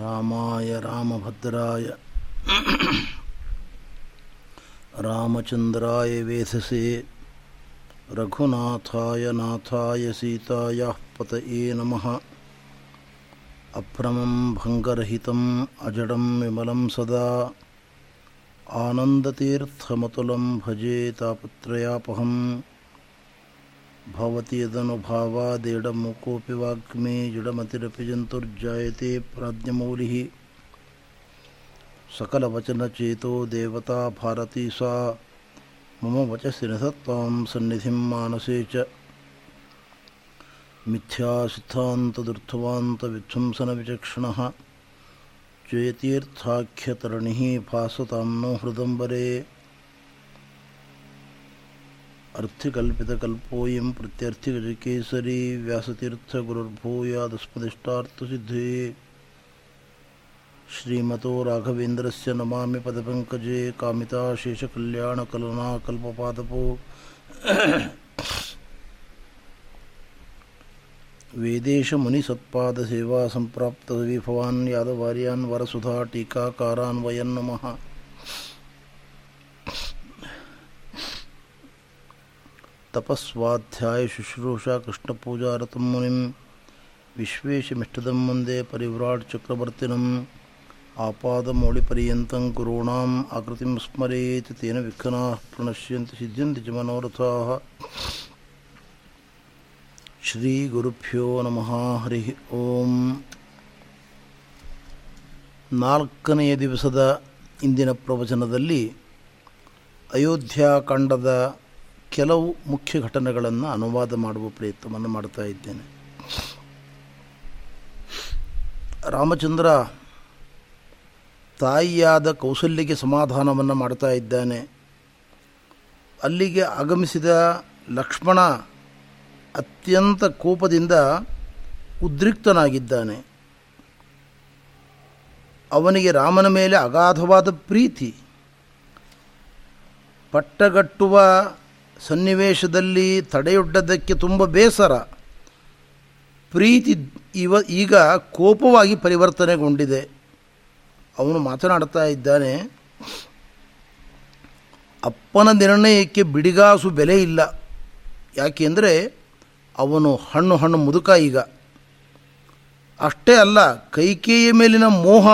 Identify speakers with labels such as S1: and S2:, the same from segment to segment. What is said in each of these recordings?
S1: रामाय रामभद्राय। रामचन्द्राय वेधसे। रघुनाथाय नाथाय सीतायाः पतये नमः। अभ्रमं भङ्गरहितम् अजडं विमलं सदा। आनन्दतीर्थमतुलं भजे तापत्रयापहम्। भवति यदनुभावादेडमुकोऽपि वाग्मे जडमतिरपि जन्तुर्जायते प्राज्ञमौलिः। सकलवचनचेतो देवता भारती सा। मम वचसि निधत्तां सन्निधिं मानसे च। मिथ्यासिद्धान्तदुर्थवान्तविध्वंसनविचक्षणः जयतीर्थाख्यतरणिः भासतां नो हृदम्बरे अर्थिकल्पितकल्पोऽयं प्रत्यर्थिगजकेसरी व्यासतीर्थगुरुर्भूयादस्मदिष्टार्थसिद्धे श्रीमतो राघवेन्द्रस्य नमामि पदपङ्कजे कामिताशेषकल्याणकलनाकल्पपादपो। वेदेशमुनिसत्पादसेवा सम्प्राप्तविभवान् यादवार्यान् वरसुधा टीकाकारान् वयं नमः। ತಪಸ್ವಾಧ್ಯಾಯ ಶುಶ್ರೂಷಾ ಕೃಷ್ಣಪೂಜಾರತಂ ಮುನಿಂ ವಿಶ್ವೇಶಮಿಷ್ಟದಂ ಮುಂದೆ ಪರಿವ್ರಾಟ್ ಚಕ್ರವರ್ತಿನಂ ಆಪಾದಮೌಳಿಪರ್ಯಂತಂ ಗುರುಣಾಂ ಆಕೃತಿಂ ಸ್ಮರೇತ್ ತೇನ ವಿಘ್ನಾಃ ಪ್ರಣಶ್ಯಂತಿ ಸಿದ್ಧ್ಯಂತಿ ಚ ಶ್ರೀ ಗುರುಭ್ಯೋ ನಮಃ. ಹರಿ ಓಂ. ನಾಲ್ಕನೆಯ ದಿವಸದ ಇಂದಿನ ಪ್ರವಚನದಲ್ಲಿ ಅಯೋಧ್ಯಾಕಾಂಡದ ಕೆಲವು ಮುಖ್ಯ ಘಟನೆಗಳನ್ನು ಅನುವಾದ ಮಾಡುವ ಪ್ರಯತ್ನವನ್ನು ಮಾಡ್ತಾ ಇದ್ದೇನೆ. ರಾಮಚಂದ್ರ ತಾಯಿಯಾದ ಕೌಶಲ್ಯಕ್ಕೆ ಸಮಾಧಾನವನ್ನು ಮಾಡ್ತಾ ಇದ್ದಾನೆ. ಅಲ್ಲಿಗೆ ಆಗಮಿಸಿದ ಲಕ್ಷ್ಮಣ ಅತ್ಯಂತ ಕೋಪದಿಂದ ಉದ್ರಿಕ್ತನಾಗಿದ್ದಾನೆ. ಅವನಿಗೆ ರಾಮನ ಮೇಲೆ ಅಗಾಧವಾದ ಪ್ರೀತಿ. ಪಟ್ಟಗಟ್ಟುವ ಸನ್ನಿವೇಶದಲ್ಲಿ ತಡೆಯೊಡ್ಡದಕ್ಕೆ ತುಂಬ ಬೇಸರ. ಪ್ರೀತಿ ಇವ, ಈಗ ಕೋಪವಾಗಿ ಪರಿವರ್ತನೆಗೊಂಡಿದೆ. ಅವನು ಮಾತನಾಡ್ತಾ ಇದ್ದಾನೆ, ಅಪ್ಪನ ನಿರ್ಣಯಕ್ಕೆ ಬಿಡಿಗಾಸು ಬೆಲೆ ಇಲ್ಲ. ಯಾಕೆಂದರೆ ಅವನು ಹಣ್ಣು ಹಣ್ಣು ಮುದುಕ ಈಗ. ಅಷ್ಟೇ ಅಲ್ಲ ಕೈಕೇಯ ಮೇಲಿನ ಮೋಹ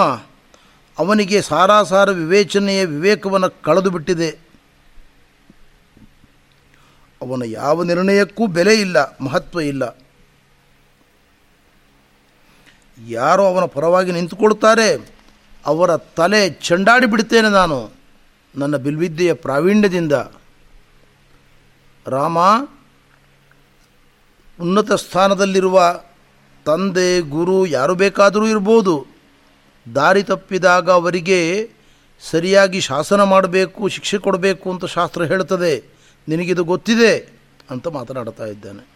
S1: ಅವನಿಗೆ ಸಾರಾಸಾರ ವಿವೇಚನೆಯ ವಿವೇಕವನ್ನು ಕಳೆದು ಬಿಟ್ಟಿದೆ ಅವನ ಯಾವ ನಿರ್ಣಯಕ್ಕೂ ಬೆಲೆ ಇಲ್ಲ, ಮಹತ್ವ ಇಲ್ಲ. ಯಾರು ಅವನ ಪರವಾಗಿ ನಿಂತುಕೊಳ್ತಾರೆ, ಅವರ ತಲೆ ಚೆಂಡಾಡಿ ಬಿಡ್ತೇನೆ ನಾನು, ನನ್ನ ಬಿಲ್ವಿದ್ಯೆಯ ಪ್ರಾವೀಣ್ಯದಿಂದ. ರಾಮ ಉನ್ನತ ಸ್ಥಾನದಲ್ಲಿರುವ ತಂದೆ, ಗುರು ಯಾರು ಬೇಕಾದರೂ ಇರ್ಬೋದು. ದಾರಿ ತಪ್ಪಿದಾಗ ಅವರಿಗೆ ಸರಿಯಾಗಿ ಶಾಸನ ಮಾಡಬೇಕು, ಶಿಕ್ಷೆ ಕೊಡಬೇಕು ಅಂತ ಶಾಸ್ತ್ರ ಹೇಳ್ತದೆ ನಿನಗಿದು ಗೊತ್ತಿದೆ ಅಂತ ಮಾತನಾಡ್ತಾ ಇದ್ದಾನೆ.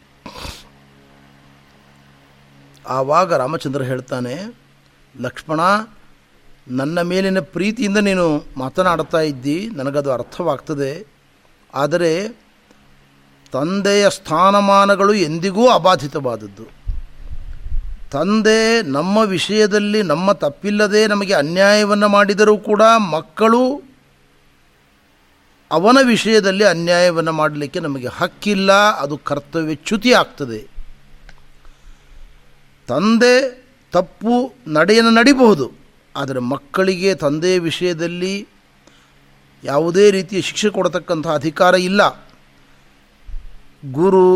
S1: ಆವಾಗ ರಾಮಚಂದ್ರ ಹೇಳ್ತಾನೆ, ಲಕ್ಷ್ಮಣ, ನನ್ನ ಮೇಲಿನ ಪ್ರೀತಿಯಿಂದ ನೀನು ಮಾತನಾಡ್ತಾ ಇದ್ದಿ, ನನಗದು ಅರ್ಥವಾಗ್ತದೆ. ಆದರೆ ತಂದೆಯ ಸ್ಥಾನಮಾನಗಳು ಎಂದಿಗೂ ಅಬಾಧಿತವಾದದ್ದು. ತಂದೆ ನಮ್ಮ ವಿಷಯದಲ್ಲಿ ನಮ್ಮ ತಪ್ಪಿಲ್ಲದೆ ನಮಗೆ ಅನ್ಯಾಯವನ್ನು ಮಾಡಿದರೂ ಕೂಡ ಮಕ್ಕಳು ಅವನ ವಿಷಯದಲ್ಲಿ ಅನ್ಯಾಯವನ್ನು ಮಾಡಲಿಕ್ಕೆ ನಮಗೆ ಹಕ್ಕಿಲ್ಲ, ಅದು ಕರ್ತವ್ಯ ಚ್ಯುತಿ ಆಗ್ತದೆ. ತಂದೆ ತಪ್ಪು ನಡೆಯನ್ನು ನಡಿಬಹುದು, ಆದರೆ ಮಕ್ಕಳಿಗೆ ತಂದೆಯ ವಿಷಯದಲ್ಲಿ ಯಾವುದೇ ರೀತಿಯ ಶಿಕ್ಷೆ ಕೊಡತಕ್ಕಂಥ ಅಧಿಕಾರ ಇಲ್ಲ. ಗುರು,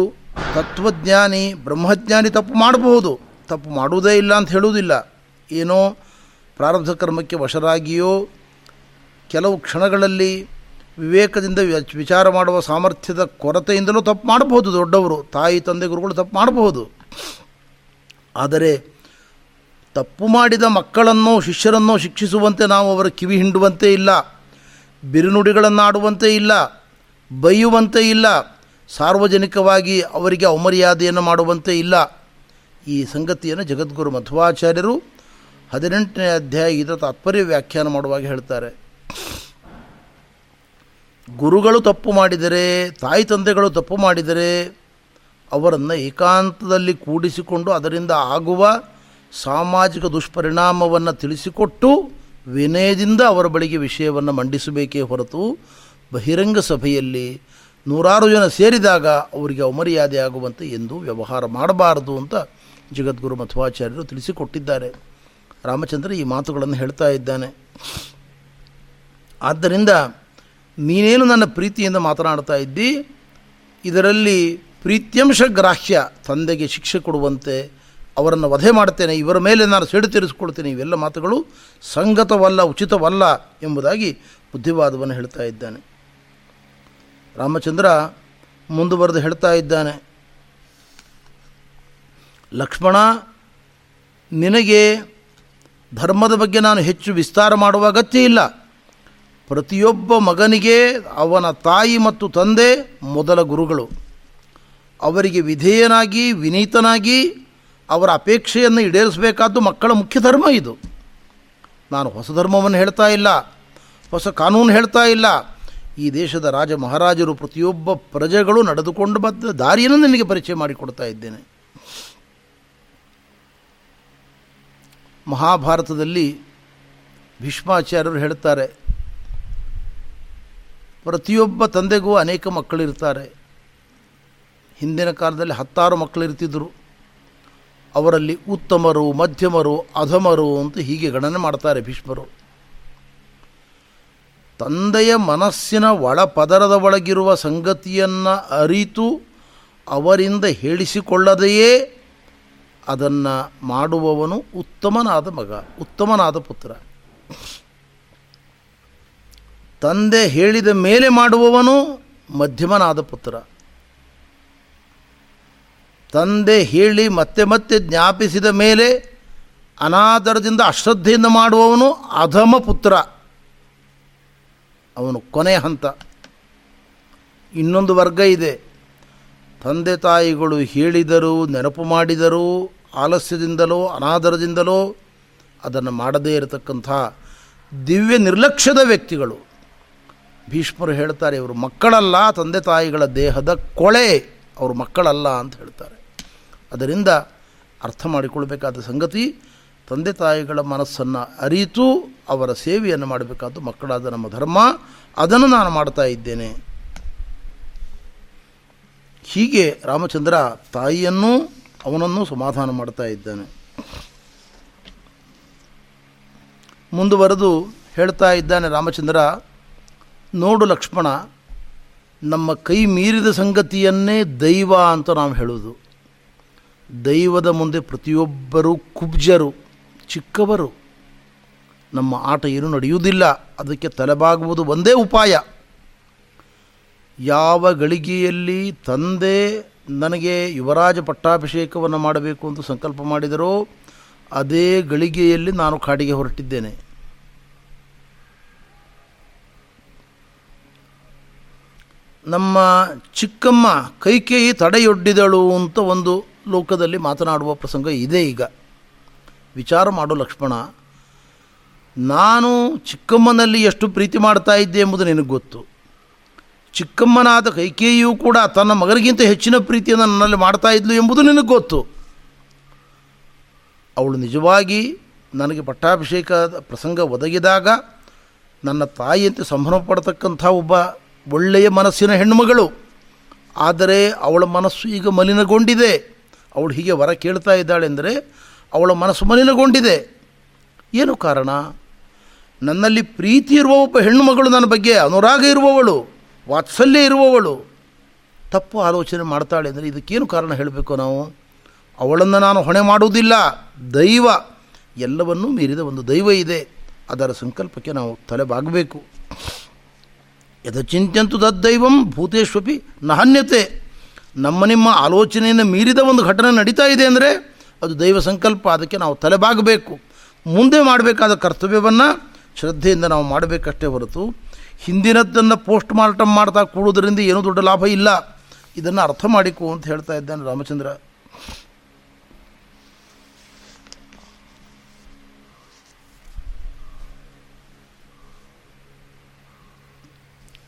S1: ತತ್ವಜ್ಞಾನಿ, ಬ್ರಹ್ಮಜ್ಞಾನಿ ತಪ್ಪು ಮಾಡಬಹುದು, ತಪ್ಪು ಮಾಡುವುದೇ ಇಲ್ಲ ಅಂತ ಹೇಳುವುದಿಲ್ಲ. ಏನೋ ಪ್ರಾರಬ್ಧ ಕರ್ಮಕ್ಕೆ ವಶರಾಗಿಯೋ, ಕೆಲವು ಕ್ಷಣಗಳಲ್ಲಿ ವಿವೇಕದಿಂದ ವಿಚಾರ ಮಾಡುವ ಸಾಮರ್ಥ್ಯದ ಕೊರತೆಯಿಂದಲೂ ತಪ್ಪು ಮಾಡಬಹುದು, ದೊಡ್ಡವರು. ತಾಯಿ, ತಂದೆ, ಗುರುಗಳು ತಪ್ಪು ಮಾಡಬಹುದು. ಆದರೆ ತಪ್ಪು ಮಾಡಿದ ಮಕ್ಕಳನ್ನೋ, ಶಿಷ್ಯರನ್ನೋ ಶಿಕ್ಷಿಸುವಂತೆ ನಾವು ಅವರ ಕಿವಿ ಹಿಂಡುವಂತೆ ಇಲ್ಲ, ಬಿರುನುಡಿಗಳನ್ನಾಡುವಂತೆ ಇಲ್ಲ, ಬೈಯುವಂತೆ ಇಲ್ಲ, ಸಾರ್ವಜನಿಕವಾಗಿ ಅವರಿಗೆ ಅವಮರ್ಯಾದೆಯನ್ನು ಮಾಡುವಂತೆ ಇಲ್ಲ. ಈ ಸಂಗತಿಯನ್ನು ಜಗದ್ಗುರು ಮಧ್ವಾಚಾರ್ಯರು ಹದಿನೆಂಟನೇ ಅಧ್ಯಾಯ ಇದರ ತಾತ್ಪರ್ಯ ವ್ಯಾಖ್ಯಾನ ಮಾಡುವಾಗ ಹೇಳ್ತಾರೆ. ಗುರುಗಳು ತಪ್ಪು ಮಾಡಿದರೆ, ತಾಯಿ ತಂದೆಗಳು ತಪ್ಪು ಮಾಡಿದರೆ, ಅವರನ್ನು ಏಕಾಂತದಲ್ಲಿ ಕೂಡಿಸಿಕೊಂಡು ಅದರಿಂದ ಆಗುವ ಸಾಮಾಜಿಕ ದುಷ್ಪರಿಣಾಮವನ್ನು ತಿಳಿಸಿಕೊಟ್ಟು ವಿನಯದಿಂದ ಅವರ ಬಳಿಗೆ ವಿಷಯವನ್ನು ಮಂಡಿಸಬೇಕೇ ಹೊರತು ಬಹಿರಂಗ ಸಭೆಯಲ್ಲಿ ನೂರಾರು ಜನ ಸೇರಿದಾಗ ಅವರಿಗೆ ಅವಮರ್ಯಾದೆ ಆಗುವಂತೆ ಎಂದು ವ್ಯವಹಾರ ಮಾಡಬಾರದು ಅಂತ ಜಗದ್ಗುರು ಮಧ್ವಾಚಾರ್ಯರು ತಿಳಿಸಿಕೊಟ್ಟಿದ್ದಾರೆ. ರಾಮಚಂದ್ರ ಈ ಮಾತುಗಳನ್ನು ಹೇಳ್ತಾ ಇದ್ದಾನೆ. ಆದ್ದರಿಂದ ನೀನೇನು ನನ್ನ ಪ್ರೀತಿಯಿಂದ ಮಾತನಾಡ್ತಾ ಇದ್ದಿ? ಇದರಲ್ಲಿ ಪ್ರೀತ್ಯಂಶ ಗ್ರಾಹ್ಯ ತಂದೆಗೆ ಶಿಕ್ಷೆ ಕೊಡುವಂತೆ ಅವರನ್ನು ವಧೆ ಮಾಡ್ತೇನೆ. ಇವರ ಮೇಲೆ ನಾನು ಸಿಡು ತೀರಿಸಿಕೊಳ್ತೇನೆ. ಇವೆಲ್ಲ ಮಾತುಗಳು ಸಂಗತವಲ್ಲ, ಉಚಿತವಲ್ಲ ಎಂಬುದಾಗಿ ಬುದ್ಧಿವಾದವನ್ನು ಹೇಳ್ತಾ ಇದ್ದಾನೆ. ರಾಮಚಂದ್ರ ಮುಂದುವರೆದು ಹೇಳ್ತಾ ಇದ್ದಾನೆ. ಲಕ್ಷ್ಮಣ, ನಿನಗೆ ಧರ್ಮದ ಬಗ್ಗೆ ನಾನು ಹೆಚ್ಚು ವಿಸ್ತಾರ ಮಾಡುವ ಅಗತ್ಯ ಇಲ್ಲ. ಪ್ರತಿಯೊಬ್ಬ ಮಗನಿಗೆ ಅವನ ತಾಯಿ ಮತ್ತು ತಂದೆ ಮೊದಲ ಗುರುಗಳು. ಅವರಿಗೆ ವಿಧೇಯನಾಗಿ, ವಿನೀತನಾಗಿ ಅವರ ಅಪೇಕ್ಷೆಯನ್ನು ಈಡೇರಿಸಬೇಕಾದ್ದು ಮಕ್ಕಳ ಮುಖ್ಯ ಧರ್ಮ ಇದು. ನಾನು ಹೊಸ ಧರ್ಮವನ್ನು ಹೇಳ್ತಾ ಇಲ್ಲ, ಹೊಸ ಕಾನೂನು ಹೇಳ್ತಾ ಇಲ್ಲ. ಈ ದೇಶದ ರಾಜ ಮಹಾರಾಜರು ಪ್ರತಿಯೊಬ್ಬ ಪ್ರಜೆಗಳು ನಡೆದುಕೊಂಡು ಬಂದ ದಾರಿಯನ್ನು ನಿನಗೆ ಪರಿಚಯ ಮಾಡಿಕೊಡ್ತಾ ಇದ್ದೇನೆ. ಮಹಾಭಾರತದಲ್ಲಿ ಭೀಷ್ಮಾಚಾರ್ಯರು ಹೇಳ್ತಾರೆ ಪ್ರತಿಯೊಬ್ಬ ತಂದೆಗೂ ಅನೇಕ ಮಕ್ಕಳಿರ್ತಾರೆ. ಹಿಂದಿನ ಕಾಲದಲ್ಲಿ ಹತ್ತಾರು ಮಕ್ಕಳಿರ್ತಿದ್ದರು ಅವರಲ್ಲಿ ಉತ್ತಮರು, ಮಧ್ಯಮರು, ಅಧಮರು ಅಂತ ಹೀಗೆ ಗಣನೆ ಮಾಡ್ತಾರೆ ಭೀಷ್ಮರು. ತಂದೆಯ ಮನಸ್ಸಿನ ಒಳಪದರದ ಒಳಗಿರುವ ಸಂಗತಿಯನ್ನು ಅರಿತು ಅವರಿಂದ ಹೇಳಿಸಿಕೊಳ್ಳದೆಯೇ ಅದನ್ನು ಮಾಡುವವನು ಉತ್ತಮನಾದ ಮಗ, ಉತ್ತಮನಾದ ಪುತ್ರ. ತಂದೆ ಹೇಳಿದ ಮೇಲೆ ಮಾಡುವವನು ಮಧ್ಯಮನಾದ ಪುತ್ರ. ತಂದೆ ಹೇಳಿ ಮತ್ತೆ ಮತ್ತೆ ಜ್ಞಾಪಿಸಿದ ಮೇಲೆ ಅನಾದರದಿಂದ ಅಶ್ರದ್ಧೆಯಿಂದ ಮಾಡುವವನು ಅಧಮ ಪುತ್ರ. ಅವನು ಕೊನೆಯ ಹಂತ. ಇನ್ನೊಂದು ವರ್ಗ ಇದೆ. ತಂದೆ ತಾಯಿಗಳು ಹೇಳಿದರು, ನೆನಪು ಮಾಡಿದರೂ, ಆಲಸ್ಯದಿಂದಲೋ, ಅನಾದರದಿಂದಲೋ ಅದನ್ನು ಮಾಡದೇ ಇರತಕ್ಕಂಥ ದಿವ್ಯ ನಿರ್ಲಕ್ಷ್ಯದ ವ್ಯಕ್ತಿಗಳು. ಭೀಷ್ಮರು ಹೇಳ್ತಾರೆ, ಇವರು ಮಕ್ಕಳಲ್ಲ, ತಂದೆ ತಾಯಿಗಳ ದೇಹದ ಕೊಳೆ, ಅವರು ಮಕ್ಕಳಲ್ಲ ಅಂತ ಹೇಳ್ತಾರೆ. ಅದರಿಂದ ಅರ್ಥ ಮಾಡಿಕೊಳ್ಬೇಕಾದ ಸಂಗತಿ, ತಂದೆ ತಾಯಿಗಳ ಮನಸ್ಸನ್ನು ಅರಿತು ಅವರ ಸೇವೆಯನ್ನು ಮಾಡಬೇಕಾದ್ದು ಮಕ್ಕಳಾದ ನಮ್ಮ ಧರ್ಮ, ಅದನ್ನು ನಾನು ಮಾಡ್ತಾ ಇದ್ದೇನೆ. ಹೀಗೆ ರಾಮಚಂದ್ರ ತಾಯಿಯನ್ನೂ ಅವನನ್ನು ಸಮಾಧಾನ ಮಾಡ್ತಾ ಇದ್ದಾನೆ. ಮುಂದುವರೆದು ಹೇಳ್ತಾ ಇದ್ದಾನೆ ರಾಮಚಂದ್ರ ನೋಡು ಲಕ್ಷ್ಮಣ, ನಮ್ಮ ಕೈ ಮೀರಿದ ಸಂಗತಿಯನ್ನೇ ದೈವ ಅಂತ ನಾವು ಹೇಳೋದು ದೈವದ ಮುಂದೆ ಪ್ರತಿಯೊಬ್ಬರೂ ಕುಬ್ಜರು, ಚಿಕ್ಕವರು. ನಮ್ಮ ಆಟ ಏನು ನಡೆಯುವುದಿಲ್ಲ, ಅದಕ್ಕೆ ತಲೆಬಾಗುವುದು ಒಂದೇ ಉಪಾಯ. ಯಾವ ಗಳಿಗೆಯಲ್ಲಿ ತಂದೆ ನನಗೆ ಯುವರಾಜ ಪಟ್ಟಾಭಿಷೇಕವನ್ನು ಮಾಡಬೇಕು ಅಂತ ಸಂಕಲ್ಪ ಮಾಡಿದರೋ, ಅದೇ ಗಳಿಗೆಯಲ್ಲಿ ನಾನು ಕಾಡಿಗೆ ಹೊರಟಿದ್ದೇನೆ. ನಮ್ಮ ಚಿಕ್ಕಮ್ಮ ಕೈಕೇಯಿ ತಡೆಯೊಡ್ಡಿದಳು ಅಂತ ಒಂದು ಲೋಕದಲ್ಲಿ ಮಾತನಾಡುವ ಪ್ರಸಂಗ ಇದೆ ಈಗ. ವಿಚಾರ ಮಾಡು ಲಕ್ಷ್ಮಣ, ನಾನು ಚಿಕ್ಕಮ್ಮನಲ್ಲಿ ಎಷ್ಟು ಪ್ರೀತಿ ಮಾಡ್ತಾ ಇದ್ದೆ ಎಂಬುದು ನಿನಗೆ ಗೊತ್ತು. ಚಿಕ್ಕಮ್ಮನಾದ ಕೈಕೇಯಿಯೂ ಕೂಡ ತನ್ನ ಮಗನಿಗಿಂತ ಹೆಚ್ಚಿನ ಪ್ರೀತಿಯನ್ನು ನನ್ನಲ್ಲಿ ಮಾಡ್ತಾ ಇದ್ಲು ಎಂಬುದು ನಿನಗೆ ಗೊತ್ತು. ಅವಳು ನಿಜವಾಗಿ ನನಗೆ ಪಟ್ಟಾಭಿಷೇಕದ ಪ್ರಸಂಗ ಒದಗಿದಾಗ ನನ್ನ ತಾಯಿಯಂತೆ ಸಂಭ್ರಮ ಪಡ್ತಕ್ಕಂಥ ಒಬ್ಬ ಒಳ್ಳೆಯ ಮನಸ್ಸಿನ ಹೆಣ್ಣುಮಗಳು. ಆದರೆ ಅವಳ ಮನಸ್ಸು ಈಗ ಮಲಿನಗೊಂಡಿದೆ. ಅವಳು ಹೀಗೆ ವರ ಕೇಳ್ತಾ ಇದ್ದಾಳೆಂದರೆ ಅವಳ ಮನಸ್ಸು ಮಲಿನಗೊಂಡಿದೆ. ಏನು ಕಾರಣ? ನನ್ನಲ್ಲಿ ಪ್ರೀತಿ ಇರುವ ಒಬ್ಬ ಹೆಣ್ಣು ಮಗಳು ನನ್ನ ಬಗ್ಗೆ ಅನುರಾಗ ಇರುವವಳು, ವಾತ್ಸಲ್ಯ ಇರುವವಳು. ತಪ್ಪು ಆಲೋಚನೆ ಮಾಡ್ತಾಳೆ ಅಂದರೆ ಇದಕ್ಕೇನು ಕಾರಣ ಹೇಳಬೇಕು ನಾವು? ಅವಳನ್ನು ನಾನು ಹೊಣೆ ಮಾಡುವುದಿಲ್ಲ, ದೈವ. ಎಲ್ಲವನ್ನೂ ಮೀರಿದ ಒಂದು ದೈವ ಇದೆ. ಅದರ ಸಂಕಲ್ಪಕ್ಕೆ ನಾವು ತಲೆಬಾಗಬೇಕು. ಯಥಚಿಂತ್ಯಂತು ತದ್ದೈವಂ ಭೂತೇಶ್ವಪಿ ನಹನ್ಯತೆ. ನಮ್ಮ ನಿಮ್ಮ ಆಲೋಚನೆಯನ್ನು ಮೀರಿದ ಒಂದು ಘಟನೆ ನಡೀತಾ ಇದೆ ಅಂದರೆ ಅದು ದೈವ ಸಂಕಲ್ಪ. ಅದಕ್ಕೆ ನಾವು ತಲೆಬಾಗಬೇಕು. ಮುಂದೆ ಮಾಡಬೇಕಾದ ಕರ್ತವ್ಯವನ್ನು ಶ್ರದ್ಧೆಯಿಂದ ನಾವು ಮಾಡಬೇಕಷ್ಟೇ ಹೊರತು ಹಿಂದಿನದ್ದನ್ನು ಪೋಸ್ಟ್ ಮಾರ್ಟಮ್ ಮಾಡ್ತಾ ಕೂಡೋದ್ರಿಂದ ಏನೂ ದೊಡ್ಡ ಲಾಭ ಇಲ್ಲ. ಇದನ್ನು ಅರ್ಥ ಮಾಡಿಕೊ ಅಂತ ಹೇಳ್ತಾ ಇದ್ದಾನೆ ರಾಮಚಂದ್ರ.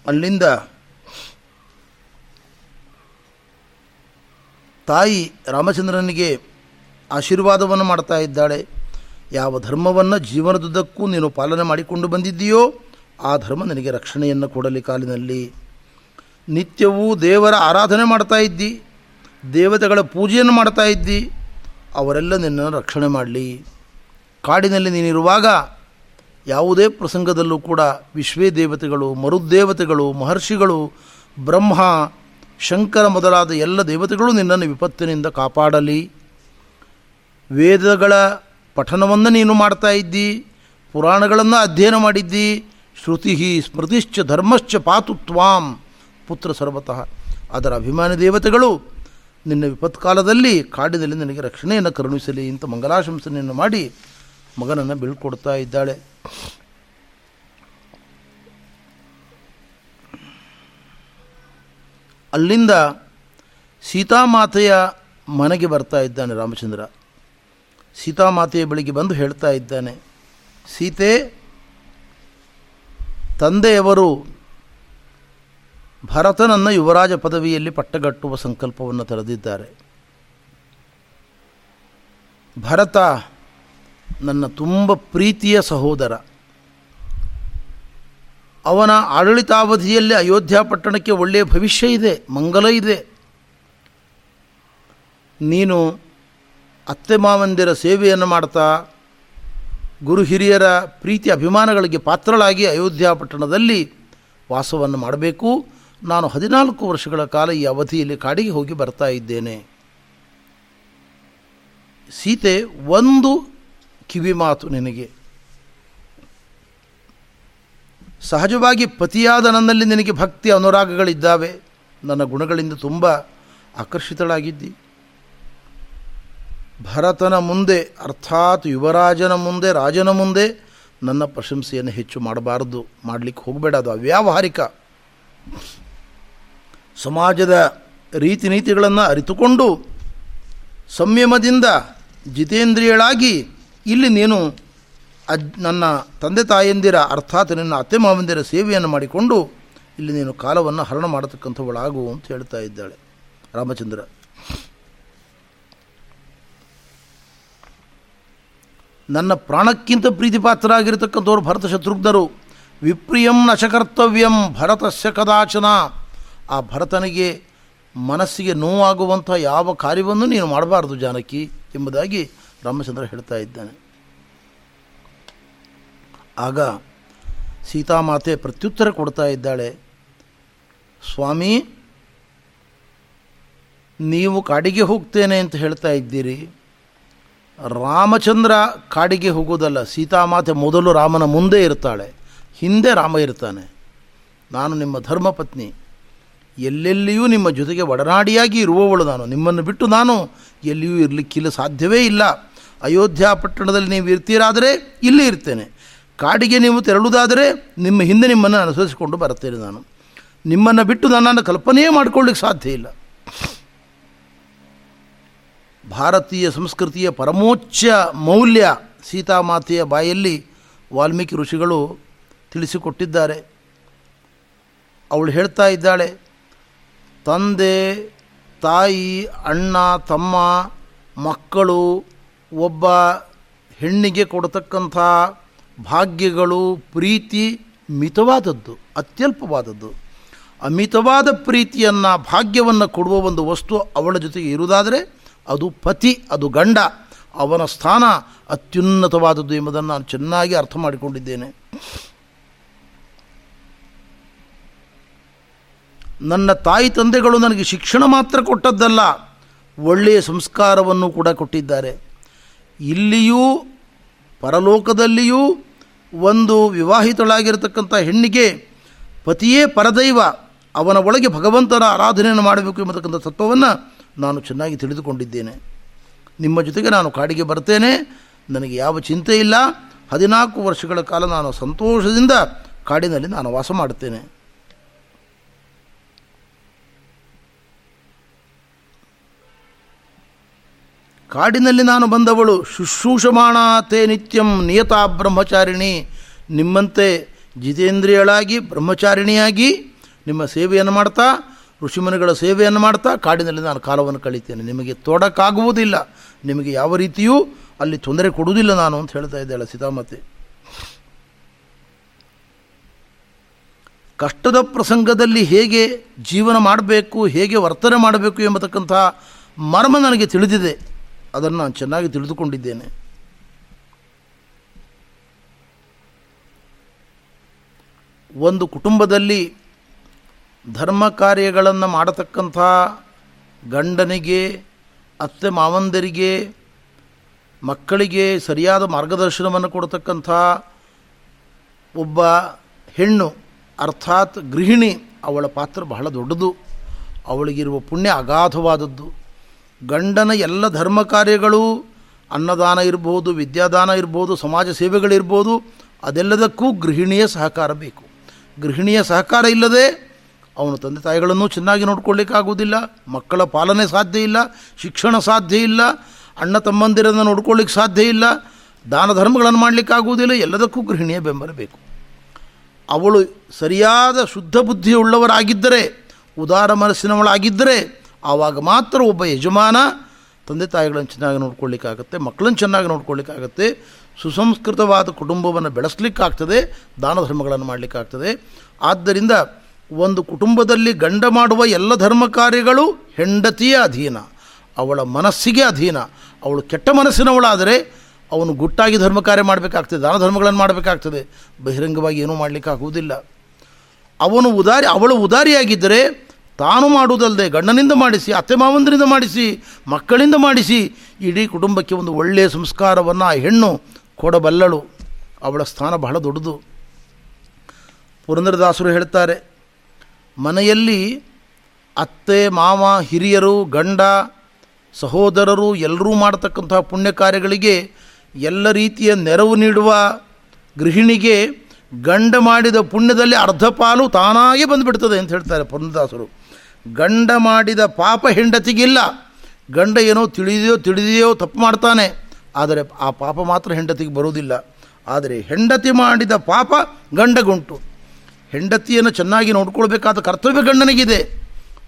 S1: ಅಲ್ಲಿಂದ ತಾಯಿ ರಾಮಚಂದ್ರನಿಗೆ ಆಶೀರ್ವಾದವನ್ನು ಮಾಡ್ತಾ ಇದ್ದಾಳೆ. ಯಾವ ಧರ್ಮವನ್ನು ಜೀವನದುದ್ದಕ್ಕೂ ನೀನು ಪಾಲನೆ ಮಾಡಿಕೊಂಡು ಬಂದಿದ್ದೀಯೋ, ಆ ಧರ್ಮ ನಿನಗೆ ರಕ್ಷಣೆಯನ್ನು ಕೊಡಲಿ ಕಾಲಿನಲ್ಲಿ. ನಿತ್ಯವೂ ದೇವರ ಆರಾಧನೆ ಮಾಡ್ತಾ ಇದ್ದಿ, ದೇವತೆಗಳ ಪೂಜೆಯನ್ನು ಮಾಡ್ತಾ ಇದ್ದಿ, ಅವರೆಲ್ಲ ನಿನ್ನನ್ನು ರಕ್ಷಣೆ ಮಾಡಲಿ. ಕಾಡಿನಲ್ಲಿ ನೀನಿರುವಾಗ ಯಾವುದೇ ಪ್ರಸಂಗದಲ್ಲೂ ಕೂಡ ವಿಶ್ವೇ ದೇವತೆಗಳು, ಮರುದೇವತೆಗಳು, ಮಹರ್ಷಿಗಳು, ಬ್ರಹ್ಮ, ಶಂಕರ ಮೊದಲಾದ ಎಲ್ಲ ದೇವತೆಗಳು ನಿನ್ನನ್ನು ವಿಪತ್ತಿನಿಂದ ಕಾಪಾಡಲಿ. ವೇದಗಳ ಪಠನವನ್ನು ನೀನು ಮಾಡ್ತಾ ಇದ್ದೀ, ಪುರಾಣಗಳನ್ನು ಅಧ್ಯಯನ ಮಾಡಿದ್ದಿ, ಶ್ರುತಿ ಸ್ಮೃತಿಶ್ಚ ಧರ್ಮಶ್ಚ ಪಾತು ತ್ವಾಂ, ಪುತ್ರ ಸರ್ವತಃ. ಅದರ ಅಭಿಮಾನಿ ದೇವತೆಗಳು, ನಿನ್ನ ವಿಪತ್ಕಾಲದಲ್ಲಿ ಕಾಡಿನಲ್ಲಿ ನಿನಗೆ ರಕ್ಷಣೆಯನ್ನು ಕರುಣಿಸಲಿ ಇಂಥ ಮಂಗಲಾಶಂಸನೆಯನ್ನು ಮಾಡಿ ಮಗನನ್ನು ಬೀಳ್ಕೊಡ್ತಾ ಇದ್ದಾಳೆ. ಅಲ್ಲಿಂದ ಸೀತಾಮಾತೆಯ ಮನೆಗೆ ಬರ್ತಾ ಇದ್ದಾನೆ ರಾಮಚಂದ್ರ. ಸೀತಾಮಾತೆಯ ಬಳಿಗೆ ಬಂದು ಹೇಳ್ತಾ ಇದ್ದಾನೆ, ಸೀತೆ, ತಂದೆಯವರು ಭರತನನ್ನು ಯುವರಾಜ ಪದವಿಯಲ್ಲಿ ಪಟ್ಟಗಟ್ಟುವ ಸಂಕಲ್ಪವನ್ನು ತೆರೆದಿದ್ದಾರೆ. ಭರತ ನನ್ನ ತುಂಬ ಪ್ರೀತಿಯ ಸಹೋದರ. ಅವನ ಆಡಳಿತಾವಧಿಯಲ್ಲಿ ಅಯೋಧ್ಯ ಪಟ್ಟಣಕ್ಕೆ ಒಳ್ಳೆಯ ಭವಿಷ್ಯ ಇದೆ, ಮಂಗಲ ಇದೆ. ನೀನು ಅತ್ತೆ ಮಾವಂದಿರ ಸೇವೆಯನ್ನು ಮಾಡ್ತಾ, ಗುರು ಹಿರಿಯರ ಪ್ರೀತಿ ಅಭಿಮಾನಗಳಿಗೆ ಪಾತ್ರಳಾಗಿ ಅಯೋಧ್ಯ ಪಟ್ಟಣದಲ್ಲಿ ವಾಸವನ್ನು ಮಾಡಬೇಕು. ನಾನು ಹದಿನಾಲ್ಕು ವರ್ಷಗಳ ಕಾಲ ಈ ಅವಧಿಯಲ್ಲಿ ಕಾಡಿಗೆ ಹೋಗಿ ಬರ್ತಾ ಇದ್ದೇನೆ. ಸೀತೆ ಒಂದು ಕಿವಿ ಮಾತು ನಿನಗೆ. ಸಹಜವಾಗಿ ಪತಿಯಾದ ನನ್ನಲ್ಲಿ ನಿನಗೆ ಭಕ್ತಿ ಅನುರಾಗಗಳಿದ್ದಾವೆ. ನನ್ನ ಗುಣಗಳಿಂದ ತುಂಬ ಆಕರ್ಷಿತಳಾಗಿದ್ದಿ. ಭರತನ ಮುಂದೆ, ಅರ್ಥಾತ್ ಯುವರಾಜನ ಮುಂದೆ, ರಾಜನ ಮುಂದೆ ನನ್ನ ಪ್ರಶಂಸೆಯನ್ನು ಹೆಚ್ಚು ಮಾಡಬಾರದು. ಮಾಡಲಿಕ್ಕೆ ಹೋಗಬೇಡ. ಅದು ಅವ್ಯಾವಹಾರಿಕ. ಸಮಾಜದ ರೀತಿ ನೀತಿಗಳನ್ನು ಅರಿತುಕೊಂಡು ಸಂಯಮದಿಂದ ಜಿತೇಂದ್ರಿಯಳಾಗಿ ಇಲ್ಲಿ ನೀನು ಅಜ್ ನನ್ನ ತಂದೆ ತಾಯಂದಿರ ಅರ್ಥಾತ್ ನಿನ್ನ ಅತ್ತೆ ಮಾವಂದಿರ ಸೇವೆಯನ್ನು ಮಾಡಿಕೊಂಡು ಇಲ್ಲಿ ನೀನು ಕಾಲವನ್ನು ಹರಣ ಮಾಡತಕ್ಕಂಥವಳಾಗು ಅಂತ ಹೇಳ್ತಾ ಇದ್ದಾಳೆ ರಾಮಚಂದ್ರ. ನನ್ನ ಪ್ರಾಣಕ್ಕಿಂತ ಪ್ರೀತಿಪಾತ್ರರಾಗಿರ್ತಕ್ಕಂಥವ್ರು ಭರತ ಶತ್ರುಘ್ನರು, ವಿಪ್ರಿಯಂ ನಶಕರ್ತವ್ಯಂ ಭರತಸ್ಯ ಕದಾಚನ. ಆ ಭರತನಿಗೆ ಮನಸ್ಸಿಗೆ ನೋವಾಗುವಂಥ ಯಾವ ಕಾರ್ಯವನ್ನು ನೀನು ಮಾಡಬಾರ್ದು ಜಾನಕಿ ಎಂಬುದಾಗಿ ರಾಮಚಂದ್ರ ಹೇಳ್ತಾ ಇದ್ದಾನೆ. ಆಗ ಸೀತಾಮಾತೆ ಪ್ರತ್ಯುತ್ತರ ಕೊಡ್ತಾ ಇದ್ದಾಳೆ, ಸ್ವಾಮಿ, ನೀವು ಕಾಡಿಗೆ ಹೋಗ್ತೇನೆ ಅಂತ ಹೇಳ್ತಾ ಇದ್ದೀರಿ. ರಾಮಚಂದ್ರ ಕಾಡಿಗೆ ಹೋಗೋದಲ್ಲ, ಸೀತಾಮಾತೆ ಮೊದಲು ರಾಮನ ಮುಂದೆ ಇರ್ತಾಳೆ, ಹಿಂದೆ ರಾಮ ಇರ್ತಾನೆ. ನಾನು ನಿಮ್ಮ ಧರ್ಮಪತ್ನಿ, ಎಲ್ಲೆಲ್ಲಿಯೂ ನಿಮ್ಮ ಜೊತೆಗೆ ಒಡನಾಡಿಯಾಗಿ ಇರುವವಳು ನಾನು. ನಿಮ್ಮನ್ನು ಬಿಟ್ಟು ನಾನು ಎಲ್ಲಿಯೂ ಇರಲಿಕ್ಕಿಲ್ಲ, ಸಾಧ್ಯವೇ ಇಲ್ಲ. ಅಯೋಧ್ಯ ಪಟ್ಟಣದಲ್ಲಿ ನೀವು ಇರ್ತೀರಾದರೆ ಇಲ್ಲಿ ಇರ್ತೇನೆ. ಕಾಡಿಗೆ ನೀವು ತೆರಳುವುದಾದರೆ ನಿಮ್ಮ ಹಿಂದೆ ನಿಮ್ಮನ್ನು ಅನುಸರಿಸಿಕೊಂಡು ಬರ್ತೇನೆ ನಾನು. ನಿಮ್ಮನ್ನು ಬಿಟ್ಟು ನನ್ನನ್ನು ಕಲ್ಪನೆಯೇ ಮಾಡ್ಕೊಳ್ಳಿಕ್ಕೆ ಸಾಧ್ಯ ಇಲ್ಲ. ಭಾರತೀಯ ಸಂಸ್ಕೃತಿಯ ಪರಮೋಚ್ಚ ಮೌಲ್ಯ ಸೀತಾಮಾತೆಯ ಬಾಯಲ್ಲಿ ವಾಲ್ಮೀಕಿ ಋಷಿಗಳು ತಿಳಿಸಿಕೊಟ್ಟಿದ್ದಾರೆ. ಅವಳು ಹೇಳ್ತಾ ಇದ್ದಾಳೆ, ತಂದೆ, ತಾಯಿ, ಅಣ್ಣ, ತಮ್ಮ, ಮಕ್ಕಳು ಒಬ್ಬ ಹೆಣ್ಣಿಗೆ ಕೊಡತಕ್ಕಂಥ ಭಾಗ್ಯಗಳು ಪ್ರೀತಿ ಮಿತವಾದದ್ದು, ಅತ್ಯಲ್ಪವಾದದ್ದು. ಅಮಿತವಾದ ಪ್ರೀತಿಯನ್ನು, ಭಾಗ್ಯವನ್ನು ಕೊಡುವ ಒಂದು ವಸ್ತು ಅವಳ ಜೊತೆಗೆ ಇರುವುದಾದರೆ ಅದು ಪತಿ, ಅದು ಗಂಡ. ಅವನ ಸ್ಥಾನ ಅತ್ಯುನ್ನತವಾದದ್ದು ಎಂಬುದನ್ನು ನಾನು ಚೆನ್ನಾಗಿ ಅರ್ಥ ಮಾಡಿಕೊಂಡಿದ್ದೇನೆ. ನನ್ನ ತಾಯಿ ತಂದೆಗಳು ನನಗೆ ಶಿಕ್ಷಣ ಮಾತ್ರ ಕೊಟ್ಟದ್ದಲ್ಲ, ಒಳ್ಳೆಯ ಸಂಸ್ಕಾರವನ್ನು ಕೂಡ ಕೊಟ್ಟಿದ್ದಾರೆ. ಇಲ್ಲಿಯೂ, ಪರಲೋಕದಲ್ಲಿಯೂ ಒಂದು ವಿವಾಹಿತಳಾಗಿರತಕ್ಕಂಥ ಹೆಣ್ಣಿಗೆ ಪತಿಯೇ ಪರದೈವ, ಅವನ ಒಳಗೆ ಭಗವಂತನ ಆರಾಧನೆಯನ್ನು ಮಾಡಬೇಕು ಎಂಬತಕ್ಕಂಥ ತತ್ವವನ್ನು ನಾನು ಚೆನ್ನಾಗಿ ತಿಳಿದುಕೊಂಡಿದ್ದೇನೆ. ನಿಮ್ಮ ಜೊತೆಗೆ ನಾನು ಕಾಡಿಗೆ ಬರ್ತೇನೆ. ನನಗೆ ಯಾವ ಚಿಂತೆ ಇಲ್ಲ. ಹದಿನಾಲ್ಕು ವರ್ಷಗಳ ಕಾಲ ನಾನು ಸಂತೋಷದಿಂದ ಕಾಡಿನಲ್ಲಿ ನಾನು ವಾಸ ಮಾಡುತ್ತೇನೆ. ಕಾಡಿನಲ್ಲಿ ನಾನು ಬಂದವಳು. ಶುಶ್ರೂಷಮಾಣಾತೆ ನಿತ್ಯಂ ನಿಯತಾ ಬ್ರಹ್ಮಚಾರಿಣಿ. ನಿಮ್ಮಂತೆ ಜಿತೇಂದ್ರಿಯಳಾಗಿ, ಬ್ರಹ್ಮಚಾರಿಣಿಯಾಗಿ ನಿಮ್ಮ ಸೇವೆಯನ್ನು ಮಾಡ್ತಾ, ಋಷಿಮುನಿಗಳ ಸೇವೆಯನ್ನು ಮಾಡ್ತಾ ಕಾಡಿನಲ್ಲಿ ನಾನು ಕಾಲವನ್ನು ಕಳೀತೇನೆ. ನಿಮಗೆ ತೊಡಕಾಗುವುದಿಲ್ಲ. ನಿಮಗೆ ಯಾವ ರೀತಿಯೂ ಅಲ್ಲಿ ತೊಂದರೆ ಕೊಡುವುದಿಲ್ಲ ನಾನು ಅಂತ ಹೇಳ್ತಾ ಇದ್ದಾಳೆ ಸೀತಾಮಾತೆ. ಕಷ್ಟದ ಪ್ರಸಂಗದಲ್ಲಿ ಹೇಗೆ ಜೀವನ ಮಾಡಬೇಕು, ಹೇಗೆ ವರ್ತನೆ ಮಾಡಬೇಕು ಎಂಬತಕ್ಕಂಥ ಮರ್ಮ ನನಗೆ ತಿಳಿದಿದೆ. ಅದನ್ನು ನಾನು ಚೆನ್ನಾಗಿ ತಿಳಿದುಕೊಂಡಿದ್ದೇನೆ. ಒಂದು ಕುಟುಂಬದಲ್ಲಿ ಧರ್ಮ ಕಾರ್ಯಗಳನ್ನು ಮಾಡತಕ್ಕಂಥ ಗಂಡನಿಗೆ, ಅತ್ತೆ ಮಾವಂದರಿಗೆ, ಮಕ್ಕಳಿಗೆ ಸರಿಯಾದ ಮಾರ್ಗದರ್ಶನವನ್ನು ಕೊಡತಕ್ಕಂಥ ಒಬ್ಬ ಹೆಣ್ಣು, ಅರ್ಥಾತ್ ಗೃಹಿಣಿ, ಅವಳ ಪಾತ್ರ ಬಹಳ ದೊಡ್ಡದು. ಅವಳಿಗಿರುವ ಪುಣ್ಯ ಅಗಾಧವಾದದ್ದು. ಗಂಡನ ಎಲ್ಲ ಧರ್ಮ ಕಾರ್ಯಗಳು, ಅನ್ನದಾನ ಇರ್ಬೋದು, ವಿದ್ಯಾದಾನ ಇರ್ಬೋದು, ಸಮಾಜ ಸೇವೆಗಳಿರ್ಬೋದು, ಅದೆಲ್ಲದಕ್ಕೂ ಗೃಹಿಣಿಯ ಸಹಕಾರ ಬೇಕು. ಗೃಹಿಣಿಯ ಸಹಕಾರ ಇಲ್ಲದೆ ಅವನು ತಂದೆ ತಾಯಿಗಳನ್ನು ಚೆನ್ನಾಗಿ ನೋಡ್ಕೊಳ್ಳಿಕ್ಕಾಗೋದಿಲ್ಲ ಮಕ್ಕಳ ಪಾಲನೆ ಸಾಧ್ಯ ಇಲ್ಲ, ಶಿಕ್ಷಣ ಸಾಧ್ಯ ಇಲ್ಲ, ಅಣ್ಣ ತಮ್ಮಂದಿರನ್ನು ನೋಡ್ಕೊಳ್ಳಿಕ್ಕೆ ಸಾಧ್ಯ ಇಲ್ಲ, ದಾನ ಧರ್ಮಗಳನ್ನು ಮಾಡಲಿಕ್ಕಾಗುವುದಿಲ್ಲ, ಎಲ್ಲದಕ್ಕೂ ಗೃಹಿಣಿಯ ಬೆಂಬಲ ಬೇಕು. ಅವಳು ಸರಿಯಾದ ಶುದ್ಧ ಬುದ್ಧಿಯುಳ್ಳವರಾಗಿದ್ದರೆ, ಉದಾರ ಮನಸ್ಸಿನವಳಾಗಿದ್ದರೆ ಆವಾಗ ಮಾತ್ರ ಒಬ್ಬ ಯಜಮಾನ ತಂದೆ ತಾಯಿಗಳನ್ನು ಚೆನ್ನಾಗಿ ನೋಡ್ಕೊಳ್ಳಿಕ್ಕಾಗತ್ತೆ, ಮಕ್ಕಳನ್ನು ಚೆನ್ನಾಗಿ ನೋಡ್ಕೊಳ್ಳಿಕ್ಕಾಗತ್ತೆ, ಸುಸಂಸ್ಕೃತವಾದ ಕುಟುಂಬವನ್ನು ಬೆಳೆಸಲಿಕ್ಕಾಗ್ತದೆ, ದಾನ ಧರ್ಮಗಳನ್ನು ಮಾಡಲಿಕ್ಕಾಗ್ತದೆ. ಆದ್ದರಿಂದ ಒಂದು ಕುಟುಂಬದಲ್ಲಿ ಗಂಡ ಮಾಡುವ ಎಲ್ಲ ಧರ್ಮ ಕಾರ್ಯಗಳು ಹೆಂಡತಿಯ ಅಧೀನ, ಅವಳ ಮನಸ್ಸಿಗೆ ಅಧೀನ, ಅವಳು ಕೆಟ್ಟ ಮನಸ್ಸಿನವಳಾದರೆ ಅವನು ಗುಟ್ಟಾಗಿ ಧರ್ಮ ಕಾರ್ಯ ಮಾಡಬೇಕಾಗ್ತದೆ, ದಾನ ಧರ್ಮಗಳನ್ನು ಮಾಡಬೇಕಾಗ್ತದೆ, ಬಹಿರಂಗವಾಗಿ ಏನೂ ಮಾಡಲಿಕ್ಕಾಗುವುದಿಲ್ಲ. ಅವನು ಉದಾರಿ, ಅವಳು ಉದಾರಿಯಾಗಿದ್ದರೆ ತಾನು ಮಾಡುವುದಲ್ಲದೆ ಗಂಡನಿಂದ ಮಾಡಿಸಿ, ಅತ್ತೆ ಮಾವಂದರಿಂದ ಮಾಡಿಸಿ, ಮಕ್ಕಳಿಂದ ಮಾಡಿಸಿ, ಇಡೀ ಕುಟುಂಬಕ್ಕೆ ಒಂದು ಒಳ್ಳೆಯ ಸಂಸ್ಕಾರವನ್ನು ಆ ಹೆಣ್ಣು ಕೊಡಬಲ್ಲಳು. ಅವಳ ಸ್ಥಾನ ಬಹಳ ದೊಡ್ಡದು. ಪುರಂದ್ರದಾಸರು ಹೇಳ್ತಾರೆ, ಮನೆಯಲ್ಲಿ ಅತ್ತೆ, ಮಾವ, ಹಿರಿಯರು, ಗಂಡ, ಸಹೋದರರು, ಎಲ್ಲರೂ ಮಾಡತಕ್ಕಂತಹ ಪುಣ್ಯ ಕಾರ್ಯಗಳಿಗೆ ಎಲ್ಲ ರೀತಿಯ ನೆರವು ನೀಡುವ ಗೃಹಿಣಿಗೆ ಗಂಡ ಮಾಡಿದ ಪುಣ್ಯದಲ್ಲಿ ಅರ್ಧ ಪಾಲು ತಾನಾಗೆ ಬಂದುಬಿಡ್ತದೆ ಅಂತ ಹೇಳ್ತಾರೆ ಪುರಂದದಾಸರು ಗಂಡ ಮಾಡಿದ ಪಾಪ ಹೆಂಡತಿಗಿಲ್ಲ. ಗಂಡ ಏನೋ ತಿಳಿದೆಯೋ ತಿಳಿದೆಯೋ ತಪ್ಪು ಮಾಡ್ತಾನೆ. ಆದರೆ ಆ ಪಾಪ ಮಾತ್ರ ಹೆಂಡತಿಗೆ ಬರುವುದಿಲ್ಲ. ಆದರೆ ಹೆಂಡತಿ ಮಾಡಿದ ಪಾಪ ಗಂಡಗುಂಟು. ಹೆಂಡತಿಯನ್ನು ಚೆನ್ನಾಗಿ ನೋಡ್ಕೊಳ್ಬೇಕಾದ ಕರ್ತವ್ಯ ಗಂಡನಿಗಿದೆ.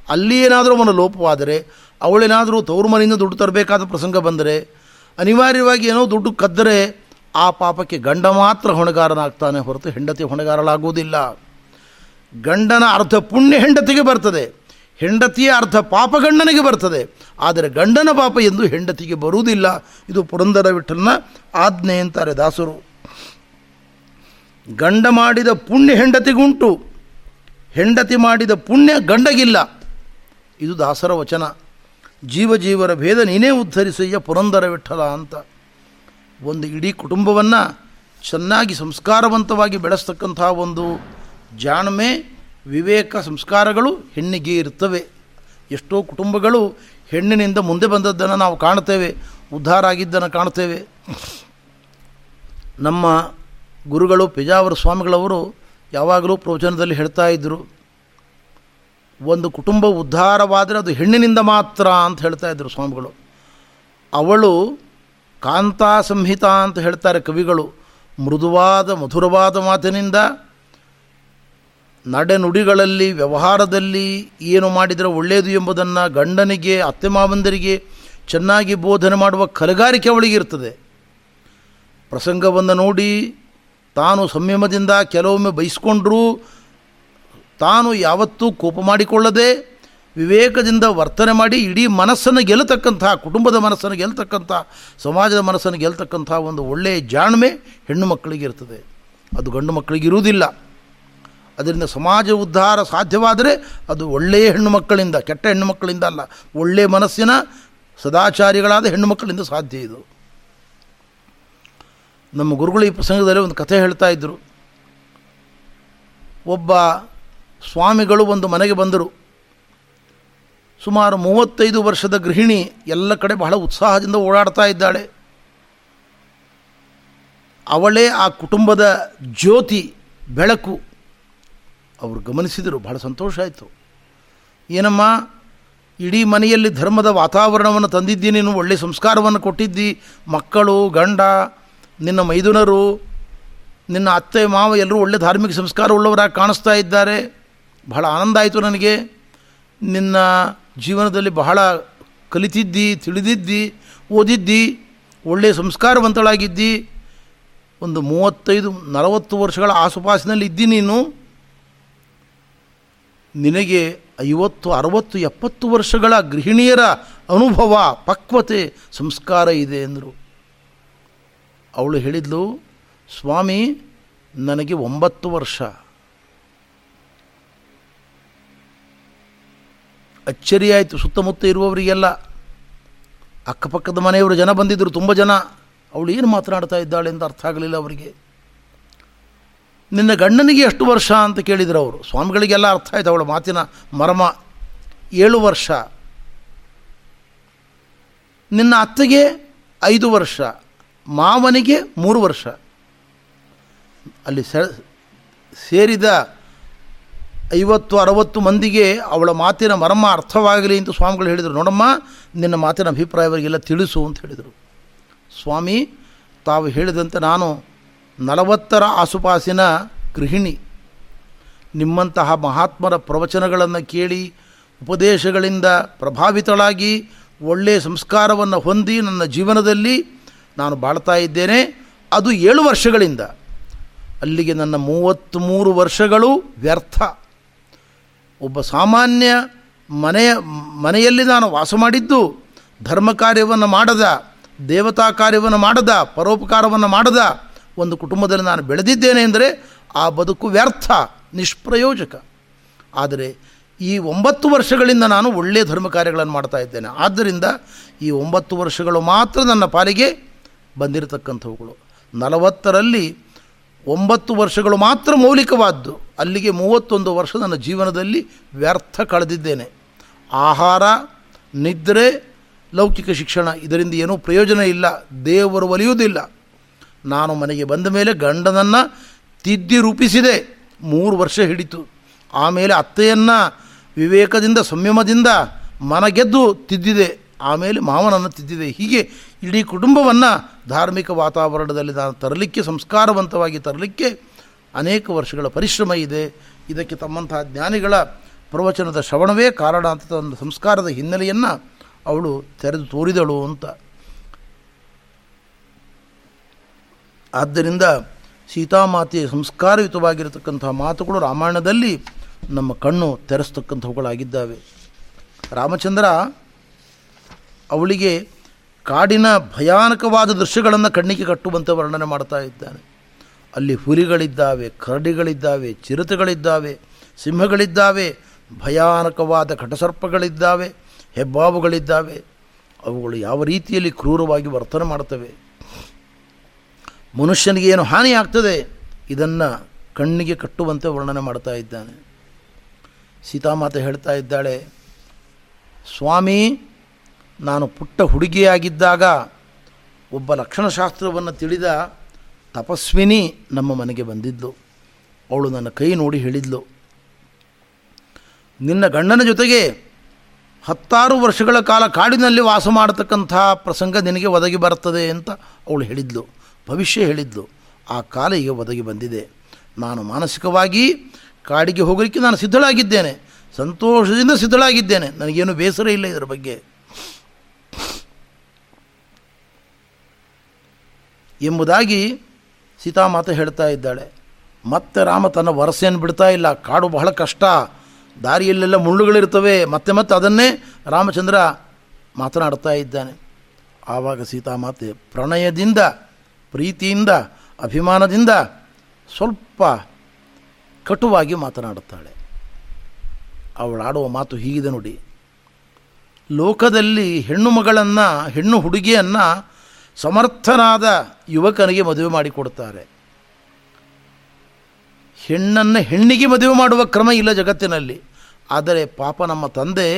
S1: ಅಲ್ಲಿ ಏನಾದರೂ ಅವನ ಲೋಪವಾದರೆ, ಅವಳೇನಾದರೂ ತವರು ಮನೆಯಿಂದ ದುಡ್ಡು ತರಬೇಕಾದ ಪ್ರಸಂಗ ಬಂದರೆ, ಅನಿವಾರ್ಯವಾಗಿ ಏನೋ ದುಡ್ಡು ಕದ್ದರೆ, ಆ ಪಾಪಕ್ಕೆ ಗಂಡ ಮಾತ್ರ ಹೊಣೆಗಾರನಾಗ್ತಾನೆ ಹೊರತು ಹೆಂಡತಿ ಹೊಣೆಗಾರಲಾಗುವುದಿಲ್ಲ ಗಂಡನ ಅರ್ಥ ಪುಣ್ಯ ಹೆಂಡತಿಗೆ ಬರ್ತದೆ. ಹೆಂಡತಿಯ ಅರ್ಥ ಪಾಪ ಗಂಡನಿಗೆ ಬರ್ತದೆ. ಆದರೆ ಗಂಡನ ಪಾಪ ಎಂದು ಹೆಂಡತಿಗೆ ಬರುವುದಿಲ್ಲ. ಇದು ಪುರಂದರ ವಿಠಲನ ಆಜ್ಞೆ ಅಂತಾರೆ ದಾಸರು. ಗಂಡ ಮಾಡಿದ ಪುಣ್ಯ ಹೆಂಡತಿಗುಂಟು. ಹೆಂಡತಿ ಮಾಡಿದ ಪುಣ್ಯ ಗಂಡಗಿಲ್ಲ. ಇದು ದಾಸರ ವಚನ. ಜೀವ ಜೀವರ ಭೇದ ನೀನೇ ಉದ್ಧರಿಸಯ್ಯ ಪುರಂದರ ವಿಠಲ ಅಂತ. ಒಂದು ಇಡೀ ಕುಟುಂಬವನ್ನು ಚೆನ್ನಾಗಿ ಸಂಸ್ಕಾರವಂತವಾಗಿ ಬೆಳೆಸ್ತಕ್ಕಂಥ ಒಂದು ಜಾಣ್ಮೆ ವಿವೇಕ ಸಂಸ್ಕಾರಗಳು ಹೆಣ್ಣಿಗೆ ಇರ್ತವೆ ಎಷ್ಟೋ ಕುಟುಂಬಗಳು ಹೆಣ್ಣಿನಿಂದ ಮುಂದೆ ಬಂದದ್ದನ್ನು ನಾವು ಕಾಣ್ತೇವೆ ಉದ್ಧಾರ ಆಗಿದ್ದನ್ನು ಕಾಣ್ತೇವೆ ನಮ್ಮ ಗುರುಗಳು ಪೇಜಾವರ ಸ್ವಾಮಿಗಳವರು ಯಾವಾಗಲೂ ಪ್ರವಚನದಲ್ಲಿ ಹೇಳ್ತಾ ಇದ್ದರು ಒಂದು ಕುಟುಂಬ ಉದ್ಧಾರವಾದರೆ ಅದು ಹೆಣ್ಣಿನಿಂದ ಮಾತ್ರ ಅಂತ ಹೇಳ್ತಾ ಇದ್ದರು ಸ್ವಾಮಿಗಳು. ಅವಳು ಕಾಂತಾ ಸಂಹಿತ ಅಂತ ಹೇಳ್ತಾರೆ ಕವಿಗಳು. ಮೃದುವಾದ ಮಧುರವಾದ ಮಾತಿನಿಂದ ನಡೆನುಡಿಗಳಲ್ಲಿ, ವ್ಯವಹಾರದಲ್ಲಿ ಏನು ಮಾಡಿದರೆ ಒಳ್ಳೆಯದು ಎಂಬುದನ್ನು ಗಂಡನಿಗೆ ಅತ್ತೆ ಮಾವಂದರಿಗೆ ಚೆನ್ನಾಗಿ ಬೋಧನೆ ಮಾಡುವ ಕಲೆಗಾರಿಕೆ ಅವಳಿಗೆ ಇರ್ತದೆ. ಪ್ರಸಂಗವನ್ನು ನೋಡಿ ತಾನು ಸಂಯಮದಿಂದ ಕೆಲವೊಮ್ಮೆ ಬಯಸ್ಕೊಂಡ್ರೂ ತಾನು ಯಾವತ್ತೂ ಕೋಪ ಮಾಡಿಕೊಳ್ಳದೆ ವಿವೇಕದಿಂದ ವರ್ತನೆ ಮಾಡಿ ಇಡೀ ಮನಸ್ಸನ್ನು ಗೆಲ್ಲತಕ್ಕಂಥ ಕುಟುಂಬದ ಮನಸ್ಸನ್ನು ಗೆಲ್ತಕ್ಕಂಥ ಸಮಾಜದ ಮನಸ್ಸನ್ನು ಗೆಲ್ತಕ್ಕಂಥ ಒಂದು ಒಳ್ಳೆಯ ಜಾಣ್ಮೆ ಹೆಣ್ಣು ಮಕ್ಕಳಿಗೆ ಅದು ಗಂಡು ಮಕ್ಕಳಿಗೆ ಇರುವುದಿಲ್ಲ. ಅದರಿಂದ ಸಮಾಜ ಉದ್ಧಾರ ಸಾಧ್ಯವಾದರೆ ಅದು ಒಳ್ಳೆಯ ಹೆಣ್ಣು ಮಕ್ಕಳಿಂದ ಕೆಟ್ಟ ಹೆಣ್ಣು ಮಕ್ಕಳಿಂದ ಅಲ್ಲ, ಒಳ್ಳೆಯ ಮನಸ್ಸಿನ ಸದಾಚಾರಿಗಳಾದ ಹೆಣ್ಣು ಮಕ್ಕಳಿಂದ ಸಾಧ್ಯ ಇದು. ನಮ್ಮ ಗುರುಗಳು ಈ ಪ್ರಸಂಗದಲ್ಲಿ ಒಂದು ಕಥೆ ಹೇಳ್ತಾ ಇದ್ದರು ಒಬ್ಬ ಸ್ವಾಮಿಗಳು ಒಂದು ಮನೆಗೆ ಬಂದರು. ಸುಮಾರು ಮೂವತ್ತೈದು ವರ್ಷದ ಗೃಹಿಣಿ ಎಲ್ಲ ಕಡೆ ಬಹಳ ಉತ್ಸಾಹದಿಂದ ಓಡಾಡ್ತಾ ಇದ್ದಾಳೆ. ಅವಳೇ ಆ ಕುಟುಂಬದ ಜ್ಯೋತಿ ಬೆಳಕು. ಅವರು ಗಮನಿಸಿದರು. ಬಹಳ ಸಂತೋಷ ಆಯಿತು. ಏನಮ್ಮ, ಇಡೀ ಮನೆಯಲ್ಲಿ ಧರ್ಮದ ವಾತಾವರಣವನ್ನು ತಂದಿದ್ದಿ ನೀನು ಒಳ್ಳೆಯ ಸಂಸ್ಕಾರವನ್ನು ಕೊಟ್ಟಿದ್ದಿ. ಮಕ್ಕಳು, ಗಂಡ, ನಿನ್ನ ಮೈದುನರು, ನಿನ್ನ ಅತ್ತೆ, ಮಾವ, ಎಲ್ಲರೂ ಒಳ್ಳೆ ಧಾರ್ಮಿಕ ಸಂಸ್ಕಾರ ಉಳ್ಳವರಾಗಿ ಕಾಣಿಸ್ತಾ ಇದ್ದಾರೆ. ಬಹಳ ಆನಂದ ಆಯಿತು ನನಗೆ. ನಿನ್ನ ಜೀವನದಲ್ಲಿ ಬಹಳ ಕಲಿತಿದ್ದಿ, ತಿಳಿದಿದ್ದಿ, ಓದಿದ್ದಿ ಒಳ್ಳೆಯ ಸಂಸ್ಕಾರವಂತಳಾಗಿದ್ದಿ. ಒಂದು ಮೂವತ್ತೈದು, ನಲವತ್ತು ವರ್ಷಗಳ ಆಸುಪಾಸಿನಲ್ಲಿ ಇದ್ದಿ ನೀನು. ನಿನಗೆ ಐವತ್ತು, ಅರವತ್ತು, ಎಪ್ಪತ್ತು ವರ್ಷಗಳ ಗೃಹಿಣಿಯರ ಅನುಭವ, ಪಕ್ವತೆ, ಸಂಸ್ಕಾರ ಇದೆ ಎಂದರು. ಅವಳು ಹೇಳಿದ್ಲು, ಸ್ವಾಮಿ, ನನಗೆ ಒಂಬತ್ತು ವರ್ಷ. ಅಚ್ಚರಿಯಾಯಿತು ಸುತ್ತಮುತ್ತ ಇರುವವರಿಗೆಲ್ಲ. ಅಕ್ಕಪಕ್ಕದ ಮನೆಯವರು ಜನ ಬಂದಿದ್ದರು ತುಂಬ ಜನ. ಅವಳು ಏನು ಮಾತನಾಡ್ತಾ ಇದ್ದಾಳೆ ಅಂತ ಅರ್ಥ ಆಗಲಿಲ್ಲ ಅವರಿಗೆ. ನಿನ್ನ ಗಂಡನಿಗೆ ಎಷ್ಟು ವರ್ಷ ಅಂತ ಕೇಳಿದರು ಅವರು. ಸ್ವಾಮಿಗಳಿಗೆಲ್ಲ ಅರ್ಥ ಆಯ್ತು ಅವಳ ಮಾತಿನ ಮರ್ಮ. ಏಳು ವರ್ಷ. ನಿನ್ನ ಅತ್ತೆಗೆ ಐದು ವರ್ಷ. ಮಾವನಿಗೆ ಮೂರು ವರ್ಷ. ಅಲ್ಲಿ ಸೇರಿದ ಐವತ್ತು, ಅರವತ್ತು ಮಂದಿಗೆ ಅವಳ ಮಾತಿನ ಮರ್ಮ ಅರ್ಥವಾಗಲಿ ಅಂತ ಸ್ವಾಮಿಗಳು ಹೇಳಿದರು. ನೋಡಮ್ಮ, ನಿನ್ನ ಮಾತಿನ ಅಭಿಪ್ರಾಯವರಿಗೆಲ್ಲ ತಿಳಿಸು ಅಂತ ಹೇಳಿದರು. ಸ್ವಾಮಿ, ತಾವು ಹೇಳಿದಂತೆ ನಾನು ನಲವತ್ತರ ಆಸುಪಾಸಿನ ಗೃಹಿಣಿ. ನಿಮ್ಮಂತಹ ಮಹಾತ್ಮರ ಪ್ರವಚನಗಳನ್ನು ಕೇಳಿ ಉಪದೇಶಗಳಿಂದ ಪ್ರಭಾವಿತಳಾಗಿ ಒಳ್ಳೆಯ ಸಂಸ್ಕಾರವನ್ನು ಹೊಂದಿ ನನ್ನ ಜೀವನದಲ್ಲಿ ನಾನು ಬಾಳ್ತಾ ಇದ್ದೇನೆ. ಅದು ಏಳು ವರ್ಷಗಳಿಂದ. ಅಲ್ಲಿಗೆ ನನ್ನ ಮೂವತ್ತ್ಮೂರು ವರ್ಷಗಳು ವ್ಯರ್ಥ. ಒಬ್ಬ ಸಾಮಾನ್ಯ ಮನೆಯ, ಮನೆಯಲ್ಲಿ ನಾನು ವಾಸ ಮಾಡಿದ್ದು, ಧರ್ಮ ಕಾರ್ಯವನ್ನು ಮಾಡದ, ದೇವತಾ ಕಾರ್ಯವನ್ನು ಮಾಡದ, ಪರೋಪಕಾರವನ್ನು ಮಾಡದ ಒಂದು ಕುಟುಂಬದಲ್ಲಿ ನಾನು ಬೆಳೆದಿದ್ದೇನೆ ಅಂದರೆ ಆ ಬದುಕು ವ್ಯರ್ಥ, ನಿಷ್ಪ್ರಯೋಜಕ. ಆದರೆ ಈ ಒಂಬತ್ತು ವರ್ಷಗಳಿಂದ ನಾನು ಒಳ್ಳೆಯ ಧರ್ಮ ಕಾರ್ಯಗಳನ್ನು ಮಾಡ್ತಾ ಇದ್ದೇನೆ. ಆದ್ದರಿಂದ ಈ ಒಂಬತ್ತು ವರ್ಷಗಳು ಮಾತ್ರ ನನ್ನ ಪಾಲಿಗೆ ಬಂದಿರತಕ್ಕಂಥವುಗಳು. ನಲವತ್ತರಲ್ಲಿ ಒಂಬತ್ತು ವರ್ಷಗಳು ಮಾತ್ರ ಮೌಲಿಕವಾದ್ದು. ಅಲ್ಲಿಗೆ ಮೂವತ್ತೊಂದು ವರ್ಷ ನನ್ನ ಜೀವನದಲ್ಲಿ ವ್ಯರ್ಥ ಕಳೆದಿದ್ದೇನೆ. ಆಹಾರ, ನಿದ್ರೆ, ಲೌಕಿಕ ಶಿಕ್ಷಣ, ಇದರಿಂದ ಏನೂ ಪ್ರಯೋಜನ ಇಲ್ಲ, ದೇವರು ಒಲಿಯುವುದಿಲ್ಲ. ನಾನು ಮನೆಗೆ ಬಂದ ಮೇಲೆ ಗಂಡನನ್ನು ತಿದ್ದಿ ರೂಪಿಸಿದೆ. ಮೂರು ವರ್ಷ ಹಿಡಿತು. ಆಮೇಲೆ ಅತ್ತೆಯನ್ನು ವಿವೇಕದಿಂದ, ಸಂಯಮದಿಂದ ಮನಗೆದ್ದು ತಿದ್ದಿದೆ. ಆಮೇಲೆ ಮಾವನನ್ನು ತಿದ್ದಿದೆ. ಹೀಗೆ ಇಡೀ ಕುಟುಂಬವನ್ನು ಧಾರ್ಮಿಕ ವಾತಾವರಣದಲ್ಲಿ ನಾನು ತರಲಿಕ್ಕೆ, ಸಂಸ್ಕಾರವಂತವಾಗಿ ತರಲಿಕ್ಕೆ ಅನೇಕ ವರ್ಷಗಳ ಪರಿಶ್ರಮ ಇದೆ. ಇದಕ್ಕೆ ತಮ್ಮಂತಹ ಜ್ಞಾನಿಗಳ ಪ್ರವಚನದ ಶ್ರವಣವೇ ಕಾರಣ ಅಂತ ಒಂದು ಸಂಸ್ಕಾರದ ಹಿನ್ನೆಲೆಯನ್ನು ಅವಳು ತೆರೆದು ತೋರಿದಳು ಅಂತ. ಆದ್ದರಿಂದ ಸೀತಾಮಾತೆಯ ಸಂಸ್ಕಾರಯುತವಾಗಿರತಕ್ಕಂಥ ಮಾತುಗಳು ರಾಮಾಯಣದಲ್ಲಿ ನಮ್ಮ ಕಣ್ಣು ತೆರೆಸ್ತಕ್ಕಂಥವುಗಳಾಗಿದ್ದಾವೆ. ರಾಮಚಂದ್ರ ಅವಳಿಗೆ ಕಾಡಿನ ಭಯಾನಕವಾದ ದೃಶ್ಯಗಳನ್ನು ಕಣ್ಣಿಗೆ ಕಟ್ಟುವಂತೆ ವರ್ಣನೆ ಮಾಡ್ತಾ ಇದ್ದಾನೆ. ಅಲ್ಲಿ ಹುಲಿಗಳಿದ್ದಾವೆ, ಕರಡಿಗಳಿದ್ದಾವೆ, ಚಿರತೆಗಳಿದ್ದಾವೆ, ಸಿಂಹಗಳಿದ್ದಾವೆ, ಭಯಾನಕವಾದ ಕಟಸರ್ಪಗಳಿದ್ದಾವೆ ಹೆಬ್ಬಾವುಗಳಿದ್ದಾವೆ. ಅವುಗಳು ಯಾವ ರೀತಿಯಲ್ಲಿ ಕ್ರೂರವಾಗಿ ವರ್ತನೆ ಮಾಡ್ತವೆ? ಮನುಷ್ಯನಿಗೆ ಏನು ಹಾನಿ ಆಗ್ತದೆ? ಇದನ್ನು ಕಣ್ಣಿಗೆ ಕಟ್ಟುವಂತೆ ವರ್ಣನೆ ಮಾಡ್ತಾ ಇದ್ದಾನೆ. ಸೀತಾಮಾತೆ ಹೇಳ್ತಾ ಇದ್ದಾಳೆ, ಸ್ವಾಮಿ, ನಾನು ಪುಟ್ಟ ಹುಡುಗಿಯಾಗಿದ್ದಾಗ ಒಬ್ಬ ಲಕ್ಷಣಶಾಸ್ತ್ರವನ್ನು ತಿಳಿದ ತಪಸ್ವಿನಿ ನಮ್ಮ ಮನೆಗೆ ಬಂದಿದ್ಲು. ಅವಳು ನನ್ನ ಕೈ ನೋಡಿ ಹೇಳಿದ್ಲು. ನಿನ್ನ ಗಂಡನ ಜೊತೆಗೆ ಹತ್ತಾರು ವರ್ಷಗಳ ಕಾಲ ಕಾಡಿನಲ್ಲಿ ವಾಸ ಮಾಡತಕ್ಕಂಥ ಪ್ರಸಂಗ ನಿನಗೆ ಒದಗಿ ಬರ್ತದೆ ಅಂತ ಅವಳು ಹೇಳಿದ್ಲು. ಭವಿಷ್ಯ ಹೇಳಿದ್ಲು. ಆ ಕಾಲ ಈಗ ಒದಗಿ ಬಂದಿದೆ. ನಾನು ಮಾನಸಿಕವಾಗಿ ಕಾಡಿಗೆ ಹೋಗಲಿಕ್ಕೆ ನಾನು ಸಿದ್ಧಳಾಗಿದ್ದೇನೆ. ಸಂತೋಷದಿಂದ ಸಿದ್ಧಳಾಗಿದ್ದೇನೆ. ನನಗೇನು ಬೇಸರ ಇಲ್ಲ ಇದರ ಬಗ್ಗೆ. ಎಂಬುದಾಗಿ ಸೀತಾಮಾತೆ ಹೇಳ್ತಾ ಇದ್ದಾಳೆ. ಮತ್ತೆ ರಾಮ ತನ್ನ ವರಸೆಯನ್ನು ಬಿಡ್ತಾ ಇಲ್ಲ. ಕಾಡು ಬಹಳ ಕಷ್ಟ. ದಾರಿಯಲ್ಲೆಲ್ಲ ಮುಳ್ಳುಗಳಿರ್ತವೆ ಮತ್ತೆ ಮತ್ತೆ ಅದನ್ನೇ ರಾಮಚಂದ್ರ ಮಾತನಾಡ್ತಾ ಇದ್ದಾನೆ. ಆವಾಗ ಸೀತಾಮಾತೆ ಪ್ರಣಯದಿಂದ ಪ್ರೀತಿಯಿಂದ, ಅಭಿಮಾನದಿಂದ ಸ್ವಲ್ಪ ಕಟುವಾಗಿ ಮಾತನಾಡುತ್ತಾಳೆ. ಅವಳಾಡುವ ಮಾತು ಹೀಗಿದೆ ನೋಡಿ. ಲೋಕದಲ್ಲಿ ಹೆಣ್ಣು ಮಗಳನ್ನು, ಹೆಣ್ಣು ಹುಡುಗಿಯನ್ನು ಸಮರ್ಥನಾದ ಯುವಕನಿಗೆ ಮದುವೆ ಮಾಡಿಕೊಡ್ತಾರೆ ಹೆಣ್ಣನ್ನು ಹೆಣ್ಣಿಗೆ ಮದುವೆ ಮಾಡುವ ಕ್ರಮ ಇಲ್ಲ ಜಗತ್ತಿನಲ್ಲಿ. ಆದರೆ ಪಾಪ ನಮ್ಮ ತಂದೆ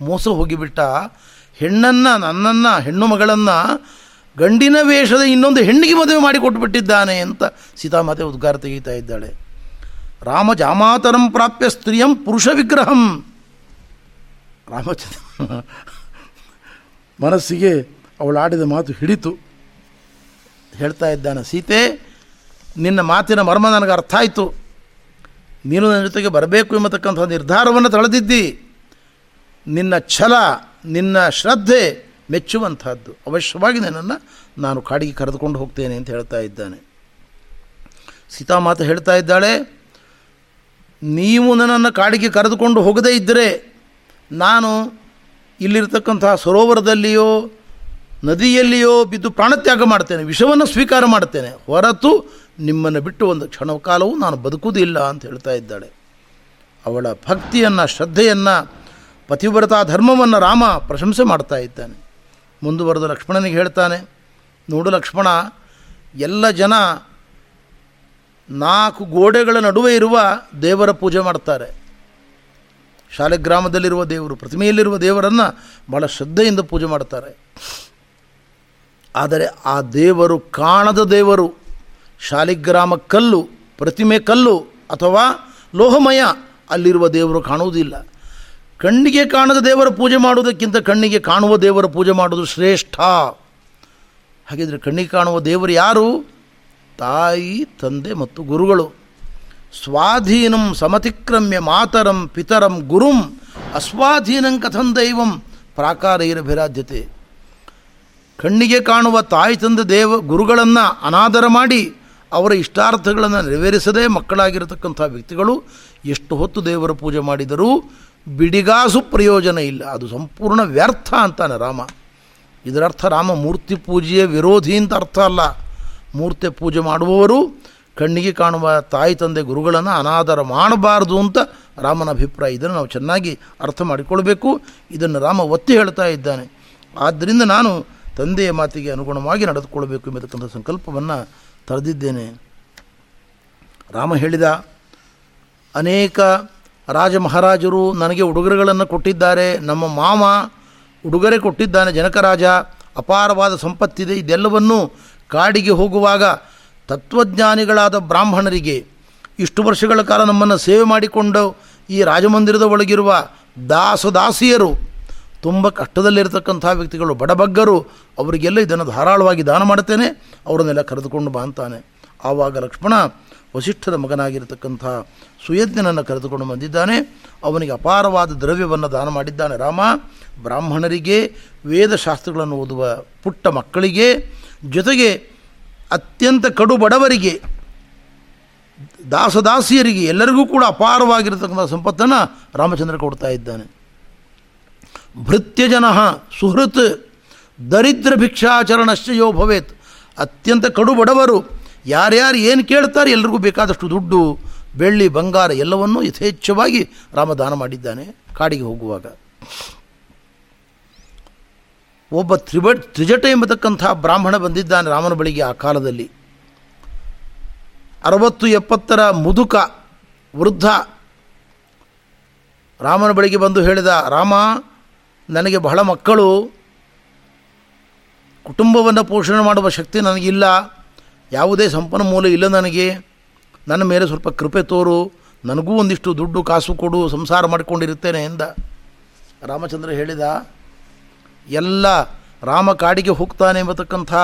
S1: ಮೋಸ ಹೋಗಿಬಿಟ್ಟ, ಹೆಣ್ಣನ್ನು, ನನ್ನನ್ನು, ಹೆಣ್ಣು ಮಗಳನ್ನು ಗಂಡಿನ ವೇಷದ ಇನ್ನೊಂದು ಹೆಣ್ಣಿಗೆ ಮದುವೆ ಮಾಡಿ ಕೊಟ್ಟುಬಿಟ್ಟಿದ್ದಾನೆ ಅಂತ ಸೀತಾಮಾತೆ ಉದ್ಗಾರ ತೆಗೀತಾ ಇದ್ದಾಳೆ. ರಾಮ ಜಾಮಾತರಂ ಪ್ರಾಪ್ಯ ಸ್ತ್ರೀಯಂ ಪುರುಷ ವಿಗ್ರಹಂ. ರಾಮಚಂದ್ರ ಮನಸ್ಸಿಗೆ ಆಡಿದ ಮಾತು ಹಿಡಿತು. ಹೇಳ್ತಾ ಇದ್ದಾನೆ, ಸೀತೆ, ನಿನ್ನ ಮಾತಿನ ಮರ್ಮ ನನಗೆ ಅರ್ಥ ಆಯಿತು. ನೀನು ನನ್ನ ಜೊತೆಗೆ ಬರಬೇಕು ಎಂಬತಕ್ಕಂಥ ನಿರ್ಧಾರವನ್ನು ತಳೆದಿದ್ದಿ. ನಿನ್ನ ಛಲ, ನಿನ್ನ ಶ್ರದ್ಧೆ ಮೆಚ್ಚುವಂತಹದ್ದು. ಅವಶ್ಯವಾಗಿ ನನ್ನನ್ನು ನಾನು ಕಾಡಿಗೆ ಕರೆದುಕೊಂಡು ಹೋಗ್ತೇನೆ ಅಂತ ಹೇಳ್ತಾ ಇದ್ದಾನೆ. ಸೀತಾಮಾತ ಹೇಳ್ತಾ ಇದ್ದಾಳೆ, ನೀವು ನನ್ನನ್ನು ಕಾಡಿಗೆ ಕರೆದುಕೊಂಡು ಹೋಗದೇ ಇದ್ದರೆ ನಾನು ಇಲ್ಲಿರ್ತಕ್ಕಂತಹ ಸರೋವರದಲ್ಲಿಯೋ, ನದಿಯಲ್ಲಿಯೋ ಬಿದ್ದು ಪ್ರಾಣತ್ಯಾಗ ಮಾಡ್ತೇನೆ, ವಿಷವನ್ನು ಸ್ವೀಕಾರ ಮಾಡ್ತೇನೆ. ಹೊರತು ನಿಮ್ಮನ್ನು ಬಿಟ್ಟು ಒಂದು ಕ್ಷಣ ಕಾಲವೂ ನಾನು ಬದುಕುವುದಿಲ್ಲ ಅಂತ ಹೇಳ್ತಾ ಇದ್ದಾಳೆ. ಅವಳ ಭಕ್ತಿಯನ್ನು, ಶ್ರದ್ಧೆಯನ್ನು, ಪತಿವ್ರತಾ ಧರ್ಮವನ್ನು ರಾಮ ಪ್ರಶಂಸೆ ಮಾಡ್ತಾ ಇದ್ದಾನೆ. ಮುಂದುವರೆದು ಲಕ್ಷ್ಮಣನಿಗೆ ಹೇಳ್ತಾನೆ, ನೋಡು ಲಕ್ಷ್ಮಣ, ಎಲ್ಲ ಜನ ನಾಲ್ಕು ಗೋಡೆಗಳ ನಡುವೆ ಇರುವ ದೇವರ ಪೂಜೆ ಮಾಡ್ತಾರೆ. ಶಾಲೆಗ್ರಾಮದಲ್ಲಿರುವ ದೇವರು, ಪ್ರತಿಮೆಯಲ್ಲಿರುವ ದೇವರನ್ನು ಭಾಳ ಶ್ರದ್ಧೆಯಿಂದ ಪೂಜೆ ಮಾಡ್ತಾರೆ. ಆದರೆ ಆ ದೇವರು ಕಾಣದ ದೇವರು ಶಾಲಿಗ್ರಾಮ ಕಲ್ಲು ಪ್ರತಿಮೆ ಕಲ್ಲು ಅಥವಾ ಲೋಹಮಯ ಅಲ್ಲಿರುವ ದೇವರು ಕಾಣುವುದಿಲ್ಲ. ಕಣ್ಣಿಗೆ ಕಾಣದ ದೇವರ ಪೂಜೆ ಮಾಡುವುದಕ್ಕಿಂತ ಕಣ್ಣಿಗೆ ಕಾಣುವ ದೇವರ ಪೂಜೆ ಮಾಡುವುದು ಶ್ರೇಷ್ಠ. ಹಾಗಿದ್ರೆ ಕಣ್ಣಿಗೆ ಕಾಣುವ ದೇವರು ಯಾರು? ತಾಯಿ, ತಂದೆ ಮತ್ತು ಗುರುಗಳು. ಸ್ವಾಧೀನಂ ಸಮತಿಕ್ರಮ್ಯ ಮಾತರಂ ಪಿತರಂ ಗುರುಂ ಅಸ್ವಾಧೀನಂ ಕಥಂ ದೈವಂ ಪ್ರಾಕಾರೈರಭಿರಾಧ್ಯತೆ ಕಣ್ಣಿಗೆ ಕಾಣುವ ತಾಯಿ, ತಂದೆ, ದೇವ, ಗುರುಗಳನ್ನು ಅನಾದರ ಮಾಡಿ ಅವರ ಇಷ್ಟಾರ್ಥಗಳನ್ನು ನೆರವೇರಿಸದೆ ಮಕ್ಕಳಾಗಿರತಕ್ಕಂಥ ವ್ಯಕ್ತಿಗಳು ಎಷ್ಟು ಹೊತ್ತು ದೇವರ ಪೂಜೆ ಮಾಡಿದರೂ ಬಿಡಿಗಾಸು ಪ್ರಯೋಜನ ಇಲ್ಲ. ಅದು ಸಂಪೂರ್ಣ ವ್ಯರ್ಥ ಅಂತಾನೆ ರಾಮ. ಇದರರ್ಥ ರಾಮ ಮೂರ್ತಿ ಪೂಜೆಯ ವಿರೋಧಿ ಅಂತ ಅರ್ಥ ಅಲ್ಲ. ಮೂರ್ತಿ ಪೂಜೆ ಮಾಡುವವರು ಕಣ್ಣಿಗೆ ಕಾಣುವ ತಾಯಿ ತಂದೆ ಗುರುಗಳನ್ನು ಅನಾದರ ಮಾಡಬಾರದು ಅಂತ ರಾಮನ ಅಭಿಪ್ರಾಯ ಇದನ್ನು ನಾವು ಚೆನ್ನಾಗಿ ಅರ್ಥ ಮಾಡಿಕೊಳ್ಬೇಕು. ಇದನ್ನು ರಾಮ ಒತ್ತಿ ಹೇಳ್ತಾ ಇದ್ದಾನೆ. ಆದ್ದರಿಂದ ನಾನು ತಂದೆಯ ಮಾತಿಗೆ ಅನುಗುಣವಾಗಿ ನಡೆದುಕೊಳ್ಬೇಕು ಎಂಬತಕ್ಕಂಥ ಸಂಕಲ್ಪವನ್ನು ತರೆದಿದ್ದೇನೆ. ರಾಮ ಹೇಳಿದ ಅನೇಕ ರಾಜ ಮಹಾರಾಜರು ನನಗೆ ಉಡುಗೊರೆಗಳನ್ನು ಕೊಟ್ಟಿದ್ದಾರೆ. ನಮ್ಮ ಮಾಮ ಉಡುಗೊರೆ ಕೊಟ್ಟಿದ್ದಾನೆ ಜನಕರಾಜ. ಅಪಾರವಾದ ಸಂಪತ್ತಿದೆ. ಇದೆಲ್ಲವನ್ನು ಕಾಡಿಗೆ ಹೋಗುವಾಗ ತತ್ವಜ್ಞಾನಿಗಳಾದ ಬ್ರಾಹ್ಮಣರಿಗೆ ಇಷ್ಟು ವರ್ಷಗಳ ಕಾಲ ನಮ್ಮನ್ನು ಸೇವೆ ಮಾಡಿಕೊಂಡು ಈ ರಾಜಮಂದಿರದ ಒಳಗಿರುವ ದಾಸದಾಸಿಯರು, ತುಂಬ ಕಷ್ಟದಲ್ಲಿರತಕ್ಕಂಥ ವ್ಯಕ್ತಿಗಳು, ಬಡಬಗ್ಗರು, ಅವರಿಗೆಲ್ಲ ಇದನ್ನು ಧಾರಾಳವಾಗಿ ದಾನ ಮಾಡ್ತೇನೆ ಅವರನ್ನೆಲ್ಲ ಕರೆದುಕೊಂಡು ಬಾ ಅಂತಾನೆ. ಆವಾಗ ಲಕ್ಷ್ಮಣ ವಸಿಷ್ಠದ ಮಗನಾಗಿರತಕ್ಕಂಥ ಸುಯಜ್ಞನನ್ನು ಕರೆದುಕೊಂಡು ಬಂದಿದ್ದಾನೆ. ಅವನಿಗೆ ಅಪಾರವಾದ ದ್ರವ್ಯವನ್ನು ದಾನ ಮಾಡಿದ್ದಾನೆ ರಾಮ. ಬ್ರಾಹ್ಮಣರಿಗೆ ವೇದಶಾಸ್ತ್ರಗಳನ್ನು ಓದುವ ಪುಟ್ಟ ಮಕ್ಕಳಿಗೆ, ಜೊತೆಗೆ ಅತ್ಯಂತ ಕಡು ಬಡವರಿಗೆ, ದಾಸದಾಸಿಯರಿಗೆ ಎಲ್ಲರಿಗೂ ಕೂಡ ಅಪಾರವಾಗಿರತಕ್ಕಂಥ ಸಂಪತ್ತನ್ನು ರಾಮಚಂದ್ರ ಕೊಡ್ತಾ ಇದ್ದಾನೆ. ಭೃತ್ಯಜನ ಸುಹೃತ್ ದರಿದ್ರ ಭಿಕ್ಷಾಚರಣಶ್ಚಯೋ ಭವೇತ್. ಅತ್ಯಂತ ಕಡು ಬಡವರು ಯಾರ್ಯಾರು ಏನು ಕೇಳ್ತಾರೆ ಎಲ್ರಿಗೂ ಬೇಕಾದಷ್ಟು ದುಡ್ಡು, ಬೆಳ್ಳಿ, ಬಂಗಾರ ಎಲ್ಲವನ್ನೂ ಯಥೇಚ್ಛವಾಗಿ ರಾಮದಾನ ಮಾಡಿದ್ದಾನೆ ಕಾಡಿಗೆ ಹೋಗುವಾಗ. ಒಬ್ಬ ತ್ರಿಭ ತ್ರಿಜಟ ಎಂಬತಕ್ಕಂಥ ಬ್ರಾಹ್ಮಣ ಬಂದಿದ್ದಾನೆ ರಾಮನ ಬಳಿಗೆ ಆ ಕಾಲದಲ್ಲಿ. ಅರವತ್ತು ಎಪ್ಪತ್ತರ ಮುದುಕ ವೃದ್ಧ ರಾಮನ ಬಳಿಗೆ ಬಂದು ಹೇಳಿದ, ರಾಮ, ನನಗೆ ಬಹಳ ಮಕ್ಕಳು, ಕುಟುಂಬವನ್ನು ಪೋಷಣೆ ಮಾಡುವ ಶಕ್ತಿ ನನಗಿಲ್ಲ. ಯಾವುದೇ ಸಂಪನ್ಮೂಲ ಇಲ್ಲ ನನಗೆ. ನನ್ನ ಮೇಲೆ ಸ್ವಲ್ಪ ಕೃಪೆ ತೋರು. ನನಗೂ ಒಂದಿಷ್ಟು ದುಡ್ಡು ಕಾಸು ಕೊಡು, ಸಂಸಾರ ಮಾಡಿಕೊಂಡಿರುತ್ತೇನೆ ಎಂದ. ರಾಮಚಂದ್ರ ಹೇಳಿದ, ಎಲ್ಲ ರಾಮ ಕಾಡಿಗೆ ಹೋಗ್ತಾನೆ ಎಂಬತಕ್ಕಂಥ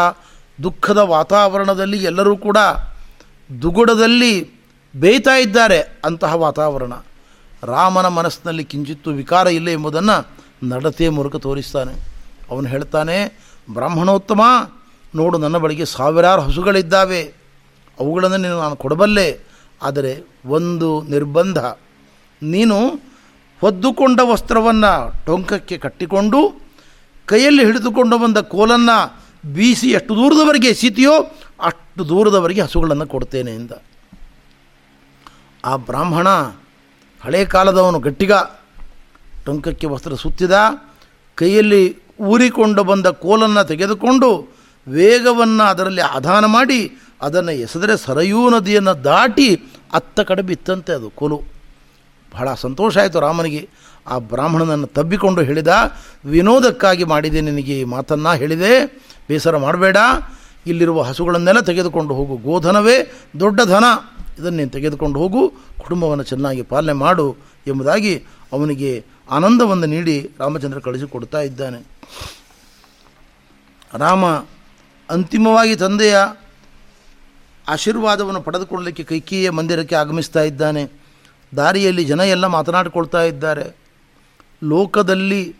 S1: ದುಃಖದ ವಾತಾವರಣದಲ್ಲಿ ಎಲ್ಲರೂ ಕೂಡ ದುಗುಡದಲ್ಲಿ ಬೇಯ್ತಾ ಇದ್ದಾರೆ ಅಂತಹ ವಾತಾವರಣ. ರಾಮನ ಮನಸ್ಸಿನಲ್ಲಿ ಕಿಂಚಿತ್ತು ವಿಕಾರ ಇಲ್ಲ ಎಂಬುದನ್ನು ನಡತೆಯ ಮೂಲಕ ತೋರಿಸ್ತಾನೆ. ಅವನು ಹೇಳ್ತಾನೆ, ಬ್ರಾಹ್ಮಣೋತ್ತಮ ನೋಡು, ನನ್ನ ಬಳಿಗೆ ಸಾವಿರಾರು ಹಸುಗಳಿದ್ದಾವೆ. ಅವುಗಳನ್ನು ನೀನು ನಾನು ಕೊಡಬಲ್ಲೆ. ಆದರೆ ಒಂದು ನಿರ್ಬಂಧ. ನೀನು ಹೊದ್ದುಕೊಂಡ ವಸ್ತ್ರವನ್ನು ಟೊಂಕಕ್ಕೆ ಕಟ್ಟಿಕೊಂಡು, ಕೈಯಲ್ಲಿ ಹಿಡಿದುಕೊಂಡು ಬಂದ ಕೋಲನ್ನು ಬೀಸಿ ಎಷ್ಟು ದೂರದವರೆಗೆ ಎಸಿತಿಯೋ ಅಷ್ಟು ದೂರದವರೆಗೆ ಹಸುಗಳನ್ನು ಕೊಡ್ತೇನೆ ಎಂದ. ಆ ಬ್ರಾಹ್ಮಣ ಹಳೆ ಕಾಲದವನು ಗಟ್ಟಿಗ. ಟೊಂಕಕ್ಕೆ ವಸ್ತ್ರ ಸುತ್ತಿದ, ಕೈಯಲ್ಲಿ ಊರಿಕೊಂಡು ಬಂದ ಕೋಲನ್ನು ತೆಗೆದುಕೊಂಡು ವೇಗವನ್ನು ಅದರಲ್ಲಿ ಆಧಾನ ಮಾಡಿ ಅದನ್ನು ಎಸೆದರೆ ಸರಯೂ ನದಿಯನ್ನು ದಾಟಿ ಅತ್ತ ಕಡೆ ಬಿತ್ತಂತೆ ಅದು ಕೋಲು. ಬಹಳ ಸಂತೋಷ ಆಯಿತು ರಾಮನಿಗೆ. ಆ ಬ್ರಾಹ್ಮಣನನ್ನು ತಬ್ಬಿಕೊಂಡು ಹೇಳಿದ, ವಿನೋದಕ್ಕಾಗಿ ಮಾಡಿದೆ ನಿನಗೆ ಈ ಮಾತನ್ನು ಹೇಳಿದೆ. ಬೇಸರ ಮಾಡಬೇಡ, ಇಲ್ಲಿರುವ ಹಸುಗಳನ್ನೆಲ್ಲ ತೆಗೆದುಕೊಂಡು ಹೋಗು. ಗೋಧನವೇ ದೊಡ್ಡ ಧನ. ಇದನ್ನು ನೀನು ತೆಗೆದುಕೊಂಡು ಹೋಗು, ಕುಟುಂಬವನ್ನು ಚೆನ್ನಾಗಿ ಪಾಲನೆ ಮಾಡು ಎಂಬುದಾಗಿ ಅವನಿಗೆ ಆನಂದವನ್ನು ನೀಡಿ ರಾಮಚಂದ್ರ ಕಳಿಸಿಕೊಡ್ತಾ ಇದ್ದಾನೆ. ರಾಮ ಅಂತಿಮವಾಗಿ ತಂದೆಯ ಆಶೀರ್ವಾದವನ್ನು ಪಡೆದುಕೊಳ್ಳಲಿಕ್ಕೆ ಕೈಕೇಯ ಮಂದಿರಕ್ಕೆ ಆಗಮಿಸ್ತಾ ಇದ್ದಾನೆ. ದಾರಿಯಲ್ಲಿ ಜನ ಎಲ್ಲ ಮಾತನಾಡಿಕೊಳ್ತಾ ಇದ್ದಾರೆ. ಲೋಕದಲ್ಲಿ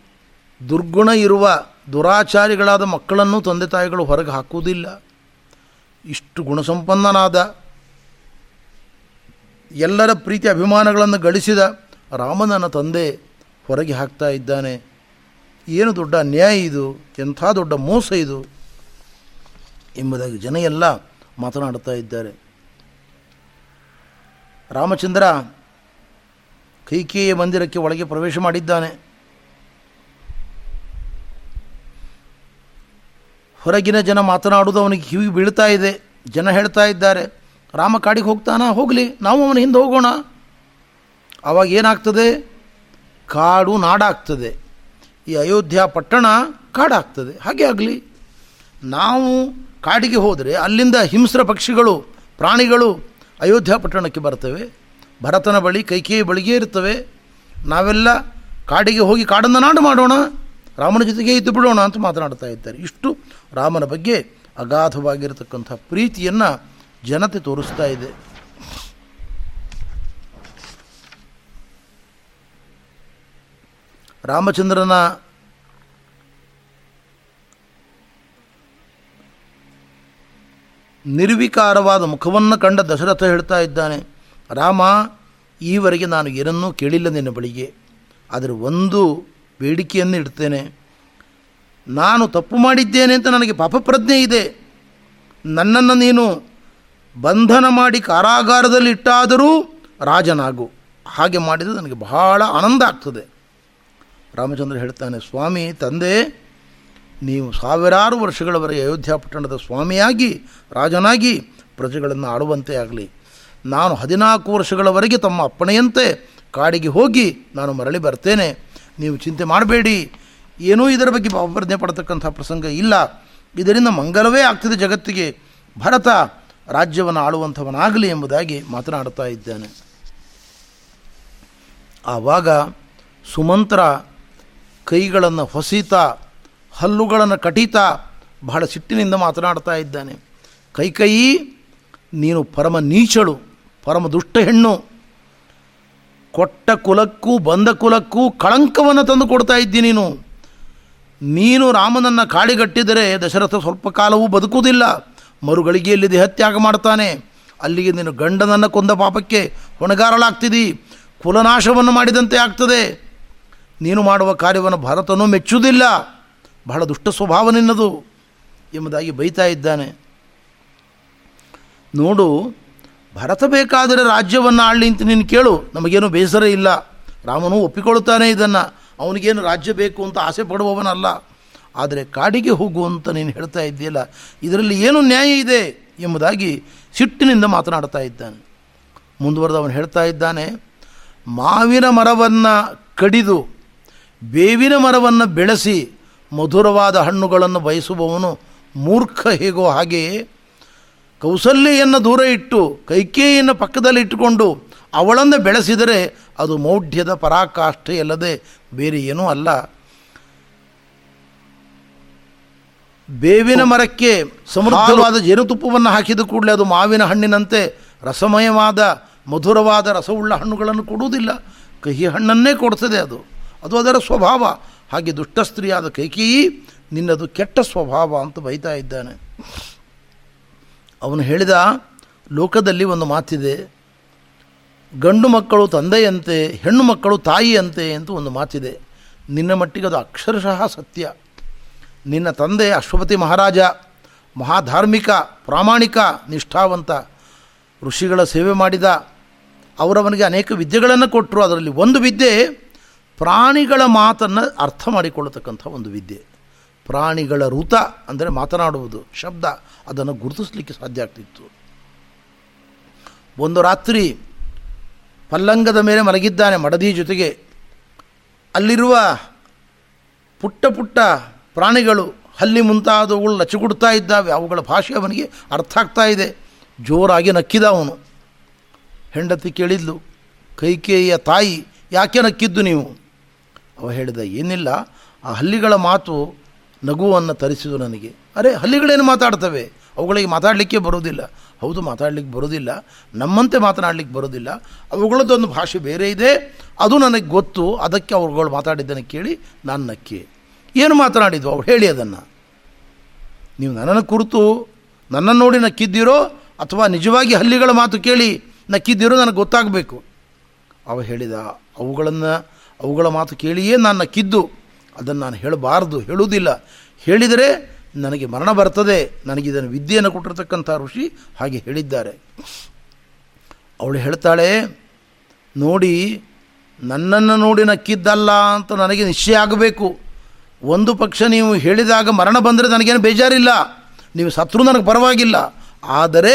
S1: ದುರ್ಗುಣ ಇರುವ ದುರಾಚಾರಿಗಳಾದ ಮಕ್ಕಳನ್ನು ತಂದೆ ತಾಯಿಗಳು ಹೊರಗೆ ಹಾಕುವುದಿಲ್ಲ. ಇಷ್ಟು ಗುಣಸಂಪನ್ನನಾದ, ಎಲ್ಲರ ಪ್ರೀತಿ ಅಭಿಮಾನಗಳನ್ನು ಗಳಿಸಿದ ರಾಮನನ್ನ ತಂದೆ ಹೊರಗೆ ಹಾಕ್ತಾ ಇದ್ದಾನೆ. ಏನು ದೊಡ್ಡ ಅನ್ಯಾಯ ಇದು, ಎಂಥ ದೊಡ್ಡ ಮೋಸ ಇದು. ಎಂಬುದಾಗಿ ಜನ ಎಲ್ಲ ಮಾತನಾಡುತ್ತಾ ಇದ್ದಾರೆ. ರಾಮಚಂದ್ರ ಕೈಕೇಯ ಮಂದಿರಕ್ಕೆ ಒಳಗೆ ಪ್ರವೇಶ ಮಾಡಿದ್ದಾನೆ. ಹೊರಗಿನ ಜನ ಮಾತನಾಡುವುದು ಅವನಿಗೆ ಕಿವಿ ಬೀಳ್ತಾ ಇದೆ. ಜನ ಹೇಳ್ತಾ ಇದ್ದಾರೆ, ರಾಮ ಕಾಡಿಗೆ ಹೋಗ್ತಾನಾ? ಹೋಗಲಿ, ನಾವು ಅವನ ಹಿಂದೆ ಹೋಗೋಣ. ಆವಾಗ ಏನಾಗ್ತದೆ? ಕಾಡು ನಾಡಾಗ್ತದೆ. ಈ ಅಯೋಧ್ಯ ಪಟ್ಟಣ ಕಾಡಾಗ್ತದೆ. ಹಾಗೆ ಆಗಲಿ. ನಾವು ಕಾಡಿಗೆ ಹೋದರೆ ಅಲ್ಲಿಂದ ಹಿಂಸ್ರ ಪಕ್ಷಿಗಳು, ಪ್ರಾಣಿಗಳು ಅಯೋಧ್ಯ ಪಟ್ಟಣಕ್ಕೆ ಬರ್ತವೆ. ಭರತನ ಬಳಿ, ಕೈಕೇಯಿ ಬಳಿಗೆ ಇರ್ತವೆ. ನಾವೆಲ್ಲ ಕಾಡಿಗೆ ಹೋಗಿ ಕಾಡನ್ನು ನಾಡು ಮಾಡೋಣ, ರಾಮನ ಜೊತೆಗೆ ಇದ್ದು ಬಿಡೋಣ ಅಂತ ಮಾತನಾಡ್ತಾ ಇದ್ದಾರೆ. ಇಷ್ಟು ರಾಮನ ಬಗ್ಗೆ ಅಗಾಧವಾಗಿರತಕ್ಕಂಥ ಪ್ರೀತಿಯನ್ನು ಜನತೆ ತೋರಿಸ್ತಾ ಇದೆ. ರಾಮಚಂದ್ರನ ನಿರ್ವಿಕಾರವಾದ ಮುಖವನ್ನು ಕಂಡ ದಶರಥ ಹೇಳ್ತಾ ಇದ್ದಾನೆ, ರಾಮ, ಈವರೆಗೆ ನಾನು ಏನನ್ನೂ ಕೇಳಿಲ್ಲ ನಿನ್ನ ಬಳಿಗೆ. ಆದರೆ ಒಂದು ಬೇಡಿಕೆಯನ್ನು ಇಡ್ತೇನೆ. ನಾನು ತಪ್ಪು ಮಾಡಿದ್ದೇನೆ ಅಂತ ನನಗೆ ಪಾಪಪ್ರಜ್ಞೆ ಇದೆ. ನನ್ನನ್ನು ನೀನು ಬಂಧನ ಮಾಡಿ ಕಾರಾಗಾರದಲ್ಲಿ ಇಟ್ಟಾದರೂ ರಾಜನಾಗು. ಹಾಗೆ ಮಾಡಿದರೆ ನನಗೆ ಬಹಳ ಆನಂದ ಆಗ್ತದೆ. ರಾಮಚಂದ್ರ ಹೇಳ್ತಾನೆ, ಸ್ವಾಮಿ, ತಂದೆ ನೀವು ಸಾವಿರಾರು ವರ್ಷಗಳವರೆಗೆ ಅಯೋಧ್ಯ ಪಟ್ಟಣದ ಸ್ವಾಮಿಯಾಗಿ, ರಾಜನಾಗಿ ಪ್ರಜೆಗಳನ್ನು ಆಳುವಂತೆ ಆಗಲಿ. ನಾನು ಹದಿನಾಲ್ಕು ವರ್ಷಗಳವರೆಗೆ ತಮ್ಮ ಅಪ್ಪಣೆಯಂತೆ ಕಾಡಿಗೆ ಹೋಗಿ ನಾನು ಮರಳಿ ಬರ್ತೇನೆ. ನೀವು ಚಿಂತೆ ಮಾಡಬೇಡಿ. ಏನೂ ಇದರ ಬಗ್ಗೆ ಅಪ್ರಜ್ಞೆ ಪಡತಕ್ಕಂಥ ಪ್ರಸಂಗ ಇಲ್ಲ. ಇದರಿಂದ ಮಂಗಲವೇ ಆಗ್ತದೆ ಜಗತ್ತಿಗೆ. ಭರತ ರಾಜ್ಯವನ್ನು ಆಳುವಂಥವನಾಗಲಿ ಎಂಬುದಾಗಿ ಮಾತನಾಡುತ್ತಾ ಇದ್ದಾನೆ. ಆವಾಗ ಸುಮಂತ್ರ ಕೈಗಳನ್ನು ಹೊಸೀತಾ ಹಲ್ಲುಗಳನ್ನು ಕಟಿತ ಬಹಳ ಸಿಟ್ಟಿನಿಂದ ಮಾತನಾಡ್ತಾ ಇದ್ದಾನೆ. ಕೈಕೈ ನೀನು ಪರಮ ನೀಚಳು, ಪರಮ ದುಷ್ಟ ಹೆಣ್ಣು. ಕೊಟ್ಟ ಕುಲಕ್ಕೂ ಬಂದ ಕುಲಕ್ಕೂ ಕಳಂಕವನ್ನು ತಂದು ಕೊಡ್ತಾ ಇದ್ದಿ ನೀನು. ನೀನು ರಾಮನನ್ನು ಕಾಡಿಗಟ್ಟಿದರೆ ದಶರಥ ಸ್ವಲ್ಪ ಕಾಲವೂ ಬದುಕುವುದಿಲ್ಲ. ಮರುಗಳಿಗೆಯಲ್ಲಿ ದೇಹತ್ಯಾಗ ಮಾಡ್ತಾನೆ. ಅಲ್ಲಿಗೆ ನೀನು ಗಂಡನನ್ನು ಕೊಂದ ಪಾಪಕ್ಕೆ ಹೊಣೆಗಾರಳಾಗ್ತಿದ್ದಿ ಕುಲನಾಶವನ್ನು ಮಾಡಿದಂತೆ ಆಗ್ತದೆ. ನೀನು ಮಾಡುವ ಕಾರ್ಯವನ್ನು ಭಾರತನೂ ಮೆಚ್ಚುವುದಿಲ್ಲ. ಬಹಳ ದುಷ್ಟ ಸ್ವಭಾವ ನಿನ್ನದು ಎಂಬುದಾಗಿ ಬೈತಾ ಇದ್ದಾನೆ. ನೋಡು, ಭರತ ಬೇಕಾದರೆ ರಾಜ್ಯವನ್ನು ಆಳಲಿ ಅಂತ ನೀನು ಕೇಳು, ನಮಗೇನು ಬೇಸರ ಇಲ್ಲ. ರಾಮನು ಒಪ್ಪಿಕೊಳ್ಳುತ್ತಾನೆ ಇದನ್ನು, ಅವನಿಗೇನು ರಾಜ್ಯ ಬೇಕು ಅಂತ ಆಸೆ ಪಡುವವನಲ್ಲ. ಆದರೆ ಕಾಡಿಗೆ ಹೋಗು ಅಂತ ನೀನು ಹೇಳ್ತಾ ಇದ್ದೀಯಲ್ಲ, ಇದರಲ್ಲಿ ಏನು ನ್ಯಾಯ ಇದೆ ಎಂಬುದಾಗಿ ಸಿಟ್ಟಿನಿಂದ ಮಾತನಾಡ್ತಾ ಇದ್ದಾನೆ. ಮುಂದುವರೆದು ಅವನು ಹೇಳ್ತಾ ಇದ್ದಾನೆ, ಮಾವಿನ ಮರವನ್ನು ಕಡಿದು, ಬೇವಿನ ಮರವನ್ನು ಬೆಳೆಸಿ ಮಧುರವಾದ ಹಣ್ಣುಗಳನ್ನು ಬಯಸುವವನು ಮೂರ್ಖ ಹೇಗೋ ಹಾಗೆಯೇ ಕೌಸಲ್ಯೆಯನ್ನು ದೂರ ಇಟ್ಟು ಕೈಕೇಯಿಯನ್ನು ಪಕ್ಕದಲ್ಲಿ ಇಟ್ಟುಕೊಂಡು ಅವಳನ್ನು ಬೆಳೆಸಿದರೆ ಅದು ಮೌಢ್ಯದ ಪರಾಕಾಷ್ಠೆಯಲ್ಲದೆ ಬೇರೆ ಏನೂ ಅಲ್ಲ. ಬೇವಿನ ಮರಕ್ಕೆ ಸಮೃದ್ಧವಾದ ಜೇನುತುಪ್ಪವನ್ನು ಹಾಕಿದ ಕೂಡಲೇ ಅದು ಮಾವಿನ ಹಣ್ಣಿನಂತೆ ರಸಮಯವಾದ ಮಧುರವಾದ ರಸವುಳ್ಳ ಹಣ್ಣುಗಳನ್ನು ಕೊಡುವುದಿಲ್ಲ. ಕಹಿ ಹಣ್ಣನ್ನೇ ಕೊಡ್ತದೆ ಅದು. ಅದು ಅದರ ಸ್ವಭಾವ. ಹಾಗೆ ದುಷ್ಟ ಸ್ತ್ರೀಯಾದ ಕೈಕೇಯಿ ನಿನ್ನದು ಕೆಟ್ಟ ಸ್ವಭಾವ ಅಂತ ಬೈತಾ ಇದ್ದಾನೆ. ಅವನು ಹೇಳಿದ, ಲೋಕದಲ್ಲಿ ಒಂದು ಮಾತಿದೆ, ಗಂಡು ಮಕ್ಕಳು ತಂದೆಯಂತೆ, ಹೆಣ್ಣು ಮಕ್ಕಳು ತಾಯಿಯಂತೆ ಅಂತ ಒಂದು ಮಾತಿದೆ. ನಿನ್ನ ಮಟ್ಟಿಗೆ ಅದು ಅಕ್ಷರಶಃ ಸತ್ಯ. ನಿನ್ನ ತಂದೆ ಅಶ್ವಪತಿ ಮಹಾರಾಜ, ಮಹಾಧಾರ್ಮಿಕ, ಪ್ರಾಮಾಣಿಕ, ನಿಷ್ಠಾವಂತ, ಋಷಿಗಳ ಸೇವೆ ಮಾಡಿದ, ಅವರವನಿಗೆ ಅನೇಕ ವಿದ್ಯೆಗಳನ್ನು ಕೊಟ್ಟರು. ಅದರಲ್ಲಿ ಒಂದು ವಿದ್ಯೆ ಪ್ರಾಣಿಗಳ ಮಾತನ್ನು ಅರ್ಥ ಮಾಡಿಕೊಳ್ಳತಕ್ಕಂಥ ಒಂದು ವಿದ್ಯೆ. ಪ್ರಾಣಿಗಳ ಋತ ಅಂದರೆ ಮಾತನಾಡುವುದು, ಶಬ್ದ, ಅದನ್ನು ಗುರುತಿಸಲಿಕ್ಕೆ ಸಾಧ್ಯ ಆಗ್ತಿತ್ತು. ಒಂದು ರಾತ್ರಿ ಪಲ್ಲಂಗದ ಮೇಲೆ ಮಲಗಿದ್ದಾನೆ ಮಡದಿ ಜೊತೆಗೆ. ಅಲ್ಲಿರುವ ಪುಟ್ಟ ಪುಟ್ಟ ಪ್ರಾಣಿಗಳು ಹಲ್ಲಿ ಮುಂತಾದವುಗಳು ನಚುಗುಡ್ತಾ ಇದ್ದಾವೆ. ಅವುಗಳ ಭಾಷೆ ಅವನಿಗೆ ಅರ್ಥ ಆಗ್ತಾ ಇದೆ. ಜೋರಾಗಿ ನಕ್ಕಿದ ಅವನು. ಹೆಂಡತಿ ಕೇಳಿದ್ಲು, ಕೈಕೇಯಿಯ ತಾಯಿ, ಯಾಕೆ ನಕ್ಕಿದ್ದು ನೀವು? ಅವ ಹೇಳಿದ, ಏನಿಲ್ಲ, ಆ ಹಲ್ಲಿಗಳ ಮಾತು ನಗುವನ್ನು ತರಿಸಿದು ನನಗೆ. ಅರೆ, ಹಲ್ಲಿಗಳೇನು ಮಾತಾಡ್ತವೆ? ಅವುಗಳಿಗೆ ಮಾತಾಡಲಿಕ್ಕೆ ಬರೋದಿಲ್ಲ ಹೌದು, ಮಾತಾಡಲಿಕ್ಕೆ ಬರೋದಿಲ್ಲ ನಮ್ಮಂತೆ ಮಾತನಾಡಲಿಕ್ಕೆ ಬರೋದಿಲ್ಲ ಅವುಗಳದ್ದೊಂದು ಭಾಷೆ ಬೇರೆ ಇದೆ. ಅದು ನನಗೆ ಗೊತ್ತು. ಅದಕ್ಕೆ ಅವ್ರುಗಳು ಮಾತಾಡಿದ್ದನ್ನು ಕೇಳಿ ನಾನು ನಕ್ಕಿ. ಏನು ಮಾತನಾಡಿದ್ವು? ಅವ್ರು ಹೇಳಿ ಅದನ್ನು. ನೀವು ನನ್ನನ್ನು ಕುರಿತು ನನ್ನನ್ನು ನೋಡಿ ನಕ್ಕಿದ್ದೀರೋ ಅಥವಾ ನಿಜವಾಗಿ ಹಲ್ಲಿಗಳ ಮಾತು ಕೇಳಿ ನಕ್ಕಿದ್ದೀರೋ ನನಗೆ ಗೊತ್ತಾಗಬೇಕು. ಅವ ಹೇಳಿದ, ಅವುಗಳನ್ನು ಅವುಗಳ ಮಾತು ಕೇಳಿಯೇ ನಾನು ನಕ್ಕಿದ್ದು ಅದನ್ನು ನಾನು ಹೇಳಬಾರ್ದು, ಹೇಳುವುದಿಲ್ಲ. ಹೇಳಿದರೆ ನನಗೆ ಮರಣ ಬರ್ತದೆ ನನಗಿದನ್ನು ವಿದ್ಯೆಯನ್ನು ಕೊಟ್ಟಿರ್ತಕ್ಕಂಥ ಋಷಿ ಹಾಗೆ ಹೇಳಿದ್ದಾರೆ. ಅವಳು ಹೇಳ್ತಾಳೆ, ನೋಡಿ, ನನ್ನನ್ನು ನೋಡಿ ನಕ್ಕಿದ್ದಲ್ಲ ಅಂತ ನನಗೆ ನಿಶ್ಚಯ ಆಗಬೇಕು. ಒಂದು ಪಕ್ಷ ನೀವು ಹೇಳಿದಾಗ ಮರಣ ಬಂದರೆ ನನಗೇನು ಬೇಜಾರಿಲ್ಲ. ನೀವು ಸತ್ರು ನನಗೆ ಪರವಾಗಿಲ್ಲ. ಆದರೆ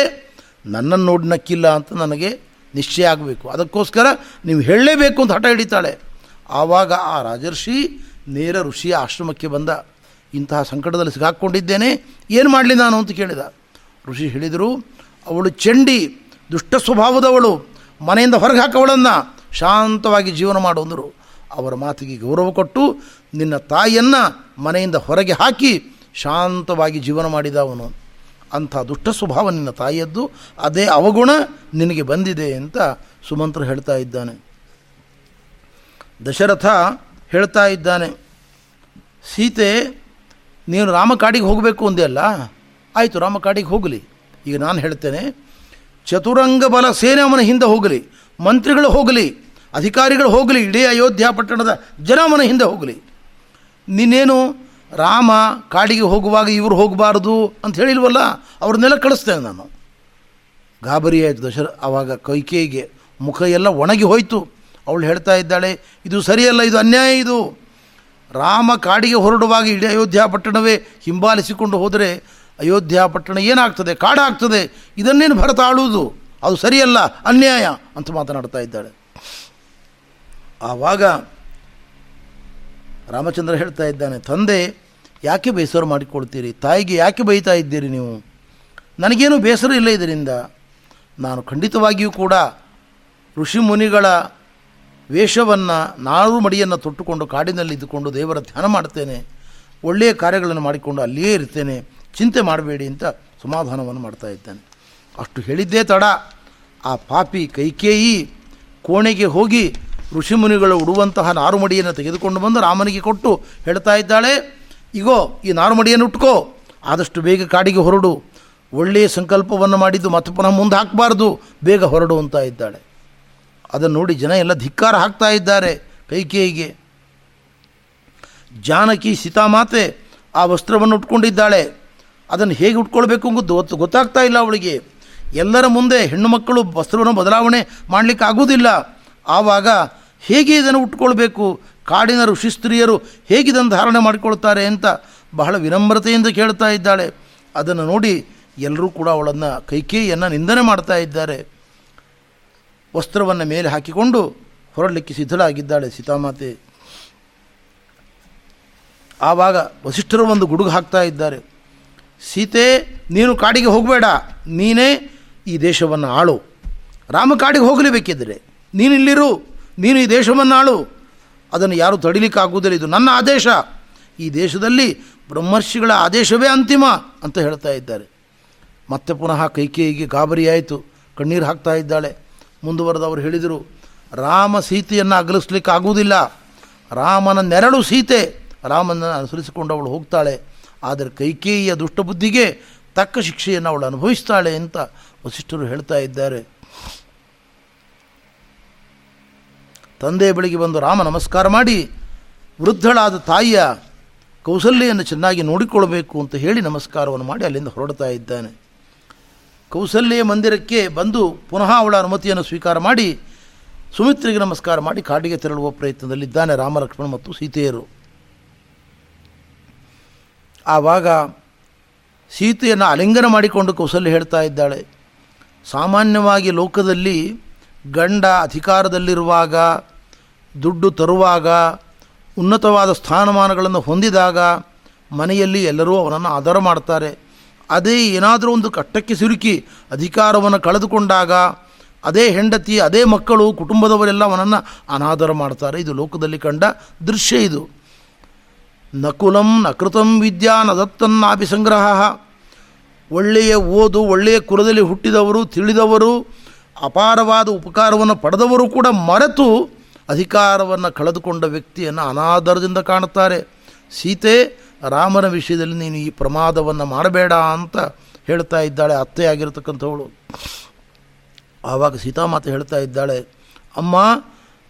S1: ನನ್ನನ್ನು ನೋಡಿ ನಕ್ಕಿಲ್ಲ ಅಂತ ನನಗೆ ನಿಶ್ಚಯ ಆಗಬೇಕು. ಅದಕ್ಕೋಸ್ಕರ ನೀವು ಹೇಳಲೇಬೇಕು ಅಂತ ಹಠ ಹಿಡಿತಾಳೆ. ಆವಾಗ ಆ ರಾಜರ್ಷಿ ನೇರ ಋಷಿಯ ಆಶ್ರಮಕ್ಕೆ ಬಂದ. ಇಂತಹ ಸಂಕಟದಲ್ಲಿ ಸಿಗಾಕ್ಕೊಂಡಿದ್ದೇನೆ ಏನು ಮಾಡಲಿ ನಾನು ಅಂತ ಕೇಳಿದ. ಋಷಿ ಹೇಳಿದರು, ಅವಳು ಚಂಡಿ, ದುಷ್ಟ ಸ್ವಭಾವದವಳು, ಮನೆಯಿಂದ ಹೊರಗೆ ಹಾಕವಳನ್ನು ಶಾಂತವಾಗಿ ಜೀವನ ಮಾಡುವಂದರು ಅವರ ಮಾತಿಗೆ ಗೌರವ ಕೊಟ್ಟು ನಿನ್ನ ತಾಯಿಯನ್ನು ಮನೆಯಿಂದ ಹೊರಗೆ ಹಾಕಿ ಶಾಂತವಾಗಿ ಜೀವನ ಮಾಡಿದ ಅವನು. ಅಂಥ ದುಷ್ಟ ಸ್ವಭಾವ ನಿನ್ನ ತಾಯಿಯದ್ದು, ಅದೇ ಅವಗುಣ ನಿನಗೆ ಬಂದಿದೆ ಅಂತ ಸುಮಂತ್ರ ಹೇಳ್ತಾ ಇದ್ದಾನೆ. ದಶರಥ ಹೇಳ್ತಾ ಇದ್ದಾನೆ, ಸೀತೆ, ನೀನು ರಾಮ ಕಾಡಿಗೆ ಹೋಗಬೇಕು ಅಂದೆ ಅಲ್ಲ ಆಯಿತು ರಾಮಕಾಡಿಗೆ ಹೋಗಲಿ. ಈಗ ನಾನು ಹೇಳ್ತೇನೆ, ಚತುರಂಗ ಬಲ ಸೇನೆ ಅವನ ಹಿಂದೆ ಹೋಗಲಿ, ಮಂತ್ರಿಗಳು ಹೋಗಲಿ, ಅಧಿಕಾರಿಗಳು ಹೋಗಲಿ, ಇಡೀ ಅಯೋಧ್ಯ ಪಟ್ಟಣದ ಜನ ಅವನ ಹಿಂದೆ ಹೋಗಲಿ. ನೀನೇನು ರಾಮ ಕಾಡಿಗೆ ಹೋಗುವಾಗ ಇವರು ಹೋಗಬಾರ್ದು ಅಂತ ಹೇಳಿಲ್ವಲ್ಲ? ಅವ್ರನ್ನೆಲ್ಲ ಕಳಿಸ್ತೇನೆ ನಾನು. ಗಾಬರಿ ಆಯಿತು ದಶರ ಆವಾಗ ಕೈಕೇಯಿಗೆ ಮುಖ ಎಲ್ಲ ಒಣಗಿ ಹೋಯಿತು. ಅವಳು ಹೇಳ್ತಾ ಇದ್ದಾಳೆ, ಇದು ಸರಿಯಲ್ಲ, ಇದು ಅನ್ಯಾಯ ಇದು. ರಾಮ ಕಾಡಿಗೆ ಹೊರಡುವಾಗ ಇಡೀ ಅಯೋಧ್ಯ ಪಟ್ಟಣವೇ ಹಿಂಬಾಲಿಸಿಕೊಂಡು ಹೋದರೆ ಅಯೋಧ್ಯ ಪಟ್ಟಣ ಏನಾಗ್ತದೆ, ಕಾಡಾಗ್ತದೆ, ಇದನ್ನೇನು ಭರತ ಆಳುವುದು? ಅದು ಸರಿಯಲ್ಲ, ಅನ್ಯಾಯ, ಅಂತ ಮಾತನಾಡ್ತಾ ಇದ್ದಾಳೆ. ಆವಾಗ ರಾಮಚಂದ್ರ ಹೇಳ್ತಾ ಇದ್ದಾನೆ, ತಂದೆ, ಯಾಕೆ ಬೇಸರ ಮಾಡಿಕೊಳ್ತೀರಿ? ತಾಯಿಗೆ ಯಾಕೆ ಬೈತಾ ಇದ್ದೀರಿ ನೀವು? ನನಗೇನು ಬೇಸರ ಇಲ್ಲ ಇದರಿಂದ. ನಾನು ಖಂಡಿತವಾಗಿಯೂ ಕೂಡ ಋಷಿ ಮುನಿಗಳ ವೇಷವನ್ನು ನಾರು ಮಡಿಯನ್ನು ತೊಟ್ಟುಕೊಂಡು ಕಾಡಿನಲ್ಲಿ ಇದ್ದುಕೊಂಡು ದೇವರ ಧ್ಯಾನ ಮಾಡ್ತೇನೆ ಒಳ್ಳೆಯ ಕಾರ್ಯಗಳನ್ನು ಮಾಡಿಕೊಂಡು ಅಲ್ಲಿಯೇ ಇರ್ತೇನೆ ಚಿಂತೆ ಮಾಡಬೇಡಿ ಅಂತ ಸಮಾಧಾನವನ್ನು ಮಾಡ್ತಾ ಇದ್ದಾನೆ. ಅಷ್ಟು ಹೇಳಿದ್ದೇ ತಡ. ಆ ಪಾಪಿ ಕೈಕೇಯಿ ಕೋಣೆಗೆ ಹೋಗಿ ಋಷಿಮುನಿಗಳು ಉಡುವಂತಹ ನಾರುಮಡಿಯನ್ನು ತೆಗೆದುಕೊಂಡು ಬಂದು ರಾಮನಿಗೆ ಕೊಟ್ಟು ಹೇಳ್ತಾ ಇದ್ದಾಳೆ, ಇಗೋ, ಈ ನಾರುಮಡಿಯನ್ನು ಉಟ್ಕೋ. ಆದಷ್ಟು ಬೇಗ ಕಾಡಿಗೆ ಹೊರಡು. ಒಳ್ಳೆಯ ಸಂಕಲ್ಪವನ್ನು ಮಾಡಿದ್ದು ಮತ್ತೆ ಪುನಃ ಮುಂದೆ ಹಾಕಬಾರ್ದು. ಬೇಗ ಹೊರಡು ಅಂತ ಇದ್ದಾಳೆ. ಅದನ್ನು ನೋಡಿ ಜನ ಎಲ್ಲ ಧಿಕ್ಕಾರ ಹಾಕ್ತಾ ಇದ್ದಾರೆ ಕೈಕೇಯಿಗೆ. ಜಾನಕಿ ಸೀತಾಮಾತೆ ಆ ವಸ್ತ್ರವನ್ನು ಉಟ್ಕೊಂಡಿದ್ದಾಳೆ. ಅದನ್ನು ಹೇಗೆ ಉಟ್ಕೊಳ್ಬೇಕು ಗೊತ್ತು, ಗೊತ್ತಾಗ್ತಾ ಇಲ್ಲ ಅವಳಿಗೆ. ಎಲ್ಲರ ಮುಂದೆ ಹೆಣ್ಣು ಮಕ್ಕಳು ವಸ್ತ್ರವನ್ನು ಬದಲಾವಣೆ ಮಾಡಲಿಕ್ಕೆ ಆಗುವುದಿಲ್ಲ. ಆವಾಗ ಹೇಗೆ ಇದನ್ನು ಉಟ್ಕೊಳ್ಬೇಕು? ಕಾಡಿನ ಋಷಿ ಸ್ತ್ರೀಯರು ಹೇಗೆ ಇದನ್ನು ಧಾರಣೆ ಮಾಡಿಕೊಳ್ತಾರೆ ಅಂತ ಬಹಳ ವಿನಮ್ರತೆಯಿಂದ ಕೇಳ್ತಾ ಇದ್ದಾಳೆ. ಅದನ್ನು ನೋಡಿ ಎಲ್ಲರೂ ಕೂಡ ಅವಳನ್ನು ಕೈಕೇಯಿಯನ್ನು ನಿಂದನೆ ಮಾಡ್ತಾ ಇದ್ದಾರೆ. ವಸ್ತ್ರವನ್ನು ಮೇಲೆ ಹಾಕಿಕೊಂಡು ಹೊರಡಲಿಕ್ಕೆ ಸಿದ್ಧಳಾಗಿದ್ದಾಳೆ ಸೀತಾಮಾತೆ. ಆವಾಗ ವಸಿಷ್ಠರು ಒಂದು ಗುಡುಗು ಹಾಕ್ತಾ ಇದ್ದಾರೆ. ಸೀತೆ, ನೀನು ಕಾಡಿಗೆ ಹೋಗಬೇಡ. ನೀನೇ ಈ ದೇಶವನ್ನು ಆಳು. ರಾಮ ಕಾಡಿಗೆ ಹೋಗಲೇಬೇಕಿದ್ರೆ ನೀನು ಇಲ್ಲಿರು. ನೀನು ಈ ದೇಶವನ್ನು ಆಳು. ಅದನ್ನು ಯಾರು ತಡಿಲಿಕ್ಕಾಗುವುದಿಲ್ಲ. ಇದು ನನ್ನ ಆದೇಶ. ಈ ದೇಶದಲ್ಲಿ ಬ್ರಹ್ಮರ್ಷಿಗಳ ಆದೇಶವೇ ಅಂತಿಮ ಅಂತ ಹೇಳ್ತಾ ಇದ್ದಾರೆ. ಮತ್ತೆ ಪುನಃ ಕೈಕೇಯಿಗೆ ಗಾಬರಿಯಾಯಿತು. ಕಣ್ಣೀರು ಹಾಕ್ತಾ ಇದ್ದಾಳೆ. ಮುಂದುವರೆದು ಅವರು ಹೇಳಿದರು, ರಾಮ ಸೀತೆಯನ್ನು ಅಗಲಿಸ್ಲಿಕ್ಕೆ ಆಗುವುದಿಲ್ಲ. ರಾಮನ ನೆರಳು ಸೀತೆ. ರಾಮನನ್ನು ಅನುಸರಿಸಿಕೊಂಡು ಅವಳು ಹೋಗ್ತಾಳೆ. ಆದರೆ ಕೈಕೇಯಿಯ ದುಷ್ಟಬುದ್ಧಿಗೆ ತಕ್ಕ ಶಿಕ್ಷೆಯನ್ನು ಅವಳು ಅನುಭವಿಸ್ತಾಳೆ ಅಂತ ವಸಿಷ್ಠರು ಹೇಳ್ತಾ ಇದ್ದಾರೆ. ತಂದೆಯ ಬಳಿಗೆ ಬಂದು ರಾಮ ನಮಸ್ಕಾರ ಮಾಡಿ, ವೃದ್ಧಳಾದ ತಾಯಿಯ ಕೌಸಲ್ಯನ್ನು ಚೆನ್ನಾಗಿ ನೋಡಿಕೊಳ್ಳಬೇಕು ಅಂತ ಹೇಳಿ ನಮಸ್ಕಾರವನ್ನು ಮಾಡಿ ಅಲ್ಲಿಂದ ಹೊರಡ್ತಾ ಇದ್ದಾನೆ. ಕೌಸಲ್ಯ ಮಂದಿರಕ್ಕೆ ಬಂದು ಪುನಃ ಅವಳ ಅನುಮತಿಯನ್ನು ಸ್ವೀಕಾರ ಮಾಡಿ ಸುಮಿತ್ರಿಗೆ ನಮಸ್ಕಾರ ಮಾಡಿ ಕಾಡಿಗೆ ತೆರಳುವ ಪ್ರಯತ್ನದಲ್ಲಿದ್ದಾನೆ ರಾಮಲಕ್ಷ್ಮಣ ಮತ್ತು ಸೀತೆಯರು. ಆವಾಗ ಸೀತೆಯನ್ನು ಅಲಿಂಗನ ಮಾಡಿಕೊಂಡು ಕೌಸಲ್ಯ ಹೇಳ್ತಾ ಇದ್ದಾಳೆ, ಸಾಮಾನ್ಯವಾಗಿ ಲೋಕದಲ್ಲಿ ಗಂಡ ಅಧಿಕಾರದಲ್ಲಿರುವಾಗ, ದುಡ್ಡು ತರುವಾಗ, ಉನ್ನತವಾದ ಸ್ಥಾನಮಾನಗಳನ್ನು ಹೊಂದಿದಾಗ ಮನೆಯಲ್ಲಿ ಎಲ್ಲರೂ ಅವನನ್ನು ಆಧಾರ ಮಾಡ್ತಾರೆ. ಅದೇ ಏನಾದರೂ ಒಂದು ಕಟ್ಟಕ್ಕೆ ಸಿಲುಕಿ ಅಧಿಕಾರವನ್ನು ಕಳೆದುಕೊಂಡಾಗ ಅದೇ ಹೆಂಡತಿ, ಅದೇ ಮಕ್ಕಳು, ಕುಟುಂಬದವರೆಲ್ಲ ಅವನನ್ನು ಅನಾದರ ಮಾಡ್ತಾರೆ. ಇದು ಲೋಕದಲ್ಲಿ ಕಂಡ ದೃಶ್ಯ ಇದು. ನಕುಲಂ ನಕೃತಂ ವಿದ್ಯಾ ನದತ್ತನ್ನಾಭಿಸಂಗ್ರಹ ಒಳ್ಳೆಯ ಓದು, ಒಳ್ಳೆಯ ಕುಲದಲ್ಲಿ ಹುಟ್ಟಿದವರು, ತಿಳಿದವರು, ಅಪಾರವಾದ ಉಪಕಾರವನ್ನು ಪಡೆದವರು ಕೂಡ ಮರೆತು ಅಧಿಕಾರವನ್ನು ಕಳೆದುಕೊಂಡ ವ್ಯಕ್ತಿಯನ್ನು ಅನಾದರದಿಂದ ಕಾಣುತ್ತಾರೆ. ಸೀತೆ, ರಾಮನ ವಿಷಯದಲ್ಲಿ ನೀನು ಈ ಪ್ರಮಾದವನ್ನು ಮಾಡಬೇಡ ಅಂತ ಹೇಳ್ತಾ ಇದ್ದಾಳೆ, ಅತ್ತೆಯಾಗಿರ್ತಕ್ಕಂಥವಳು. ಆವಾಗ ಸೀತಾಮಾತೆ ಹೇಳ್ತಾ ಇದ್ದಾಳೆ, ಅಮ್ಮ,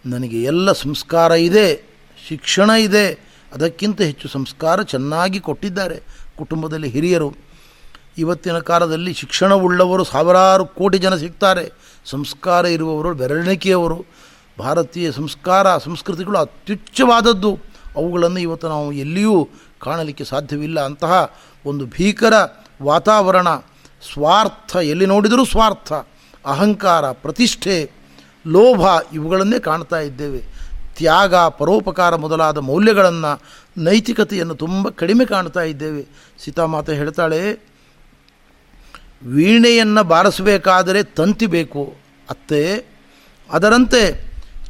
S1: ನನಗೆ ಎಲ್ಲ ಸಂಸ್ಕಾರ ಇದೆ, ಶಿಕ್ಷಣ ಇದೆ, ಅದಕ್ಕಿಂತ ಹೆಚ್ಚು ಸಂಸ್ಕಾರ ಚೆನ್ನಾಗಿ ಕೊಟ್ಟಿದ್ದಾರೆ ಕುಟುಂಬದಲ್ಲಿ ಹಿರಿಯರು. ಇವತ್ತಿನ ಕಾಲದಲ್ಲಿ ಶಿಕ್ಷಣವುಳ್ಳವರು ಸಾವಿರಾರು ಕೋಟಿ ಜನ ಸಿಗ್ತಾರೆ, ಸಂಸ್ಕಾರ ಇರುವವರು ಬೆರಳಿಕೆಯವರು ಭಾರತೀಯ ಸಂಸ್ಕಾರ, ಸಂಸ್ಕೃತಿಗಳು ಅತ್ಯುಚ್ಚವಾದದ್ದು. ಅವುಗಳನ್ನು ಇವತ್ತು ನಾವು ಎಲ್ಲಿಯೂ ಕಾಣಲಿಕ್ಕೆ ಸಾಧ್ಯವಿಲ್ಲ. ಅಂತಹ ಒಂದು ಭೀಕರ ವಾತಾವರಣ, ಸ್ವಾರ್ಥ, ಎಲ್ಲಿ ನೋಡಿದರೂ ಸ್ವಾರ್ಥ, ಅಹಂಕಾರ, ಪ್ರತಿಷ್ಠೆ, ಲೋಭ ಇವುಗಳನ್ನೇ ಕಾಣ್ತಾ ಇದ್ದೇವೆ. ತ್ಯಾಗ, ಪರೋಪಕಾರ ಮೊದಲಾದ ಮೌಲ್ಯಗಳನ್ನು, ನೈತಿಕತೆಯನ್ನು ತುಂಬ ಕಡಿಮೆ ಕಾಣ್ತಾ ಇದ್ದೇವೆ. ಸೀತಾಮಾತೆ ಹೇಳ್ತಾಳೆ, ವೀಣೆಯನ್ನು ಬಾರಿಸಬೇಕಾದರೆ ತಂತಿ ಬೇಕು. ಅತ್ತೆ, ಅದರಂತೆ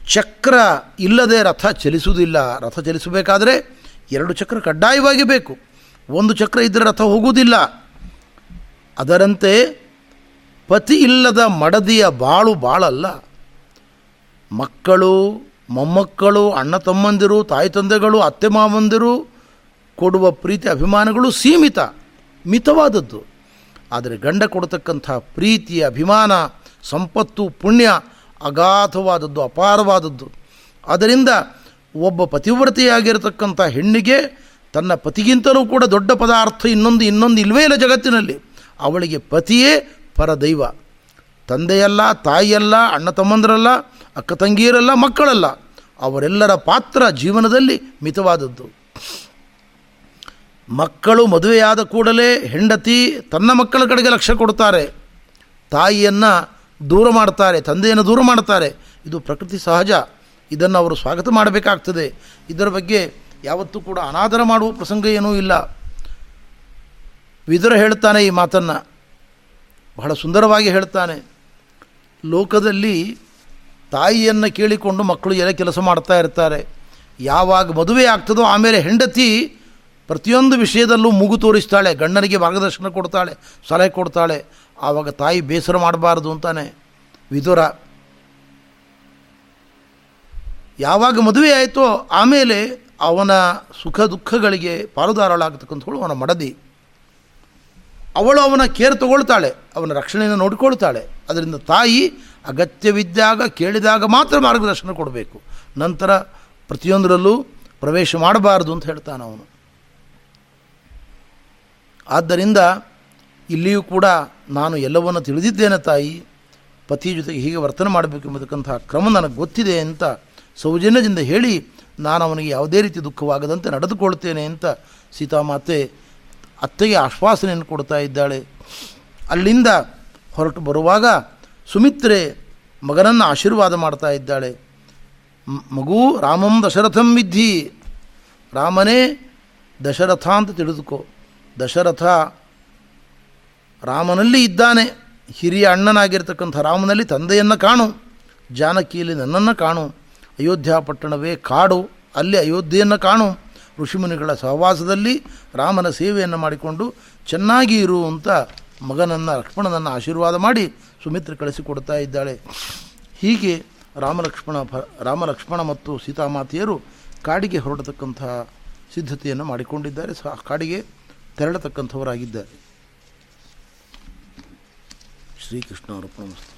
S1: ಚಕ್ರ ಇಲ್ಲದೆ ರಥ ಚಲಿಸುವುದಿಲ್ಲ. ರಥ ಚಲಿಸಬೇಕಾದರೆ ಎರಡು ಚಕ್ರ ಕಡ್ಡಾಯವಾಗಿ ಬೇಕು. ಒಂದು ಚಕ್ರ ಇದ್ದರೆ ರಥ ಹೋಗುವುದಿಲ್ಲ. ಅದರಂತೆ ಪತಿ ಇಲ್ಲದ ಮಡದಿಯ ಬಾಳು ಬಾಳಲ್ಲ. ಮಕ್ಕಳು, ಮೊಮ್ಮಕ್ಕಳು, ಅಣ್ಣ ತಮ್ಮಂದಿರು, ತಾಯಿ ತಂದೆಗಳು, ಅತ್ತೆ ಮಾವಂದಿರು ಕೊಡುವ ಪ್ರೀತಿ, ಅಭಿಮಾನಗಳು ಸೀಮಿತ, ಮಿತವಾದದ್ದು. ಆದರೆ ಗಂಡ ಕೊಡತಕ್ಕಂಥ ಪ್ರೀತಿ ಅಭಿಮಾನ, ಸಂಪತ್ತು, ಪುಣ್ಯ ಅಗಾಧವಾದದ್ದು, ಅಪಾರವಾದದ್ದು. ಅದರಿಂದ ಒಬ್ಬ ಪತಿವ್ರತೆಯಾಗಿರತಕ್ಕಂಥ ಹೆಣ್ಣಿಗೆ ತನ್ನ ಪತಿಗಿಂತಲೂ ಕೂಡ ದೊಡ್ಡ ಪದಾರ್ಥ ಇನ್ನೊಂದು ಇನ್ನೊಂದು ಇಲ್ಲವೇ ಇಲ್ಲ ಜಗತ್ತಿನಲ್ಲಿ. ಅವಳಿಗೆ ಪತಿಯೇ ಪರದೈವ. ತಂದೆಯಲ್ಲ, ತಾಯಿಯಲ್ಲ, ಅಣ್ಣ ತಮ್ಮಂದರಲ್ಲ, ಅಕ್ಕ ತಂಗಿಯರಲ್ಲ, ಮಕ್ಕಳಲ್ಲ. ಅವರೆಲ್ಲರ ಪಾತ್ರ ಜೀವನದಲ್ಲಿ ಮಿತವಾದದ್ದು. ಮಕ್ಕಳು ಮದುವೆಯಾದ ಕೂಡಲೇ ಹೆಂಡತಿ ತನ್ನ ಮಕ್ಕಳ ಕಡೆಗೆ ಲಕ್ಷ್ಯ ಕೊಡ್ತಾರೆ ತಾಯಿಯನ್ನು ದೂರ ಮಾಡ್ತಾರೆ ತಂದೆಯನ್ನು ದೂರ ಮಾಡ್ತಾರೆ ಇದು ಪ್ರಕೃತಿ ಸಹಜ. ಇದನ್ನು ಅವರು ಸ್ವಾಗತ ಮಾಡಬೇಕಾಗ್ತದೆ. ಇದರ ಬಗ್ಗೆ ಯಾವತ್ತೂ ಕೂಡ ಅನಾದರ ಮಾಡುವ ಪ್ರಸಂಗ ಏನೂ ಇಲ್ಲ. ವಿದುರ ಹೇಳ್ತಾನೆ ಈ ಮಾತನ್ನು. ಬಹಳ ಸುಂದರವಾಗಿ ಹೇಳ್ತಾನೆ. ಲೋಕದಲ್ಲಿ ತಾಯಿಯನ್ನು ಕೇಳಿಕೊಂಡು ಮಕ್ಕಳು ಎಲ್ಲ ಕೆಲಸ ಮಾಡ್ತಾ ಇರ್ತಾರೆ. ಯಾವಾಗ ಮದುವೆ ಆಗ್ತದೋ ಆಮೇಲೆ ಹೆಂಡತಿ ಪ್ರತಿಯೊಂದು ವಿಷಯದಲ್ಲೂ ಮೂಗು ತೋರಿಸ್ತಾಳೆ, ಗಂಡನಿಗೆ ಮಾರ್ಗದರ್ಶನ ಕೊಡ್ತಾಳೆ, ಸಲಹೆ ಕೊಡ್ತಾಳೆ. ಆವಾಗ ತಾಯಿ ಬೇಸರ ಮಾಡಬಾರ್ದು ಅಂತಾನೆ ವಿದುರ. ಯಾವಾಗ ಮದುವೆ ಆಯಿತೋ ಆಮೇಲೆ ಅವನ ಸುಖ ದುಃಖಗಳಿಗೆ ಪಾಲುದಾರಳಾಗತಕ್ಕಂಥವಳು ಅವನ ಮಡದಿ. ಅವಳು ಅವನ ಕೇರ್ ತಗೊಳ್ತಾಳೆ, ಅವನ ರಕ್ಷಣೆಯನ್ನು ನೋಡಿಕೊಳ್ತಾಳೆ. ಅದರಿಂದ ತಾಯಿ ಅಗತ್ಯವಿದ್ದಾಗ, ಕೇಳಿದಾಗ ಮಾತ್ರ ಮಾರ್ಗದರ್ಶನ ಕೊಡಬೇಕು. ನಂತರ ಪ್ರತಿಯೊಂದರಲ್ಲೂ ಪ್ರವೇಶ ಮಾಡಬಾರ್ದು ಅಂತ ಹೇಳ್ತಾನೆ ಅವನು. ಆದ್ದರಿಂದ ಇಲ್ಲಿಯೂ ಕೂಡ ನಾನು ಎಲ್ಲವನ್ನು ತಿಳಿದಿದ್ದೇನೆ ತಾಯಿ. ಪತಿ ಜೊತೆಗೆ ಹೀಗೆ ವರ್ತನೆ ಮಾಡಬೇಕು ಎಂಬತಕ್ಕಂತಹ ಕ್ರಮ ನನಗೆ ಗೊತ್ತಿದೆ ಅಂತ ಸೌಜನ್ಯದಿಂದ ಹೇಳಿ ನಾನು ಅವನಿಗೆ ಯಾವುದೇ ರೀತಿ ದುಃಖವಾಗದಂತೆ ನಡೆದುಕೊಳ್ತೇನೆ ಅಂತ ಸೀತಾಮಾತೆ ಅತ್ತೆಗೆ ಆಶ್ವಾಸನೆಯನ್ನು ಕೊಡ್ತಾ ಇದ್ದಾಳೆ. ಅಲ್ಲಿಂದ ಹೊರಟು ಬರುವಾಗ ಸುಮಿತ್ರೆ ಮಗನನ್ನು ಆಶೀರ್ವಾದ ಮಾಡ್ತಾ ಇದ್ದಾಳೆ. ಮಗು ರಾಮಂ ದಶರಥಂ ವಿದ್ಧಿ. ರಾಮನೇ ದಶರಥ ಅಂತ ತಿಳಿದುಕೋ. ದಶರಥ ರಾಮನಲ್ಲಿ ಇದ್ದಾನೆ. ಹಿರಿಯ ಅಣ್ಣನಾಗಿರ್ತಕ್ಕಂಥ ರಾಮನಲ್ಲಿ ತಂದೆಯನ್ನು ಕಾಣು. ಜಾನಕಿಯಲ್ಲಿ ನನ್ನನ್ನು ಕಾಣು. ಅಯೋಧ್ಯ ಪಟ್ಟಣವೇ ಕಾಡು. ಅಲ್ಲಿ ಅಯೋಧ್ಯೆಯನ್ನು ಕಾಣು. ಋಷಿಮುನಿಗಳ ಸಹವಾಸದಲ್ಲಿ ರಾಮನ ಸೇವೆಯನ್ನು ಮಾಡಿಕೊಂಡು ಚೆನ್ನಾಗಿ ಇರು ಅಂತ ಮಗನನ್ನು, ಲಕ್ಷ್ಮಣನನ್ನು ಆಶೀರ್ವಾದ ಮಾಡಿ ಸುಮಿತ್ರ ಕಳಿಸಿಕೊಡ್ತಾ ಇದ್ದಾಳೆ. ಹೀಗೆ ರಾಮಲಕ್ಷ್ಮಣ ರಾಮಲಕ್ಷ್ಮಣ ಮತ್ತು ಸೀತಾಮಾತೆಯರು ಕಾಡಿಗೆ ಹೊರಡತಕ್ಕಂತಹ ಸಿದ್ಧತೆಯನ್ನು ಮಾಡಿಕೊಂಡಿದ್ದಾರೆ. ಸಹ ಕಾಡಿಗೆ ತೆರಳತಕ್ಕಂಥವರಾಗಿದ್ದಾರೆ. श्री कृष्ण अर्पणमस्तु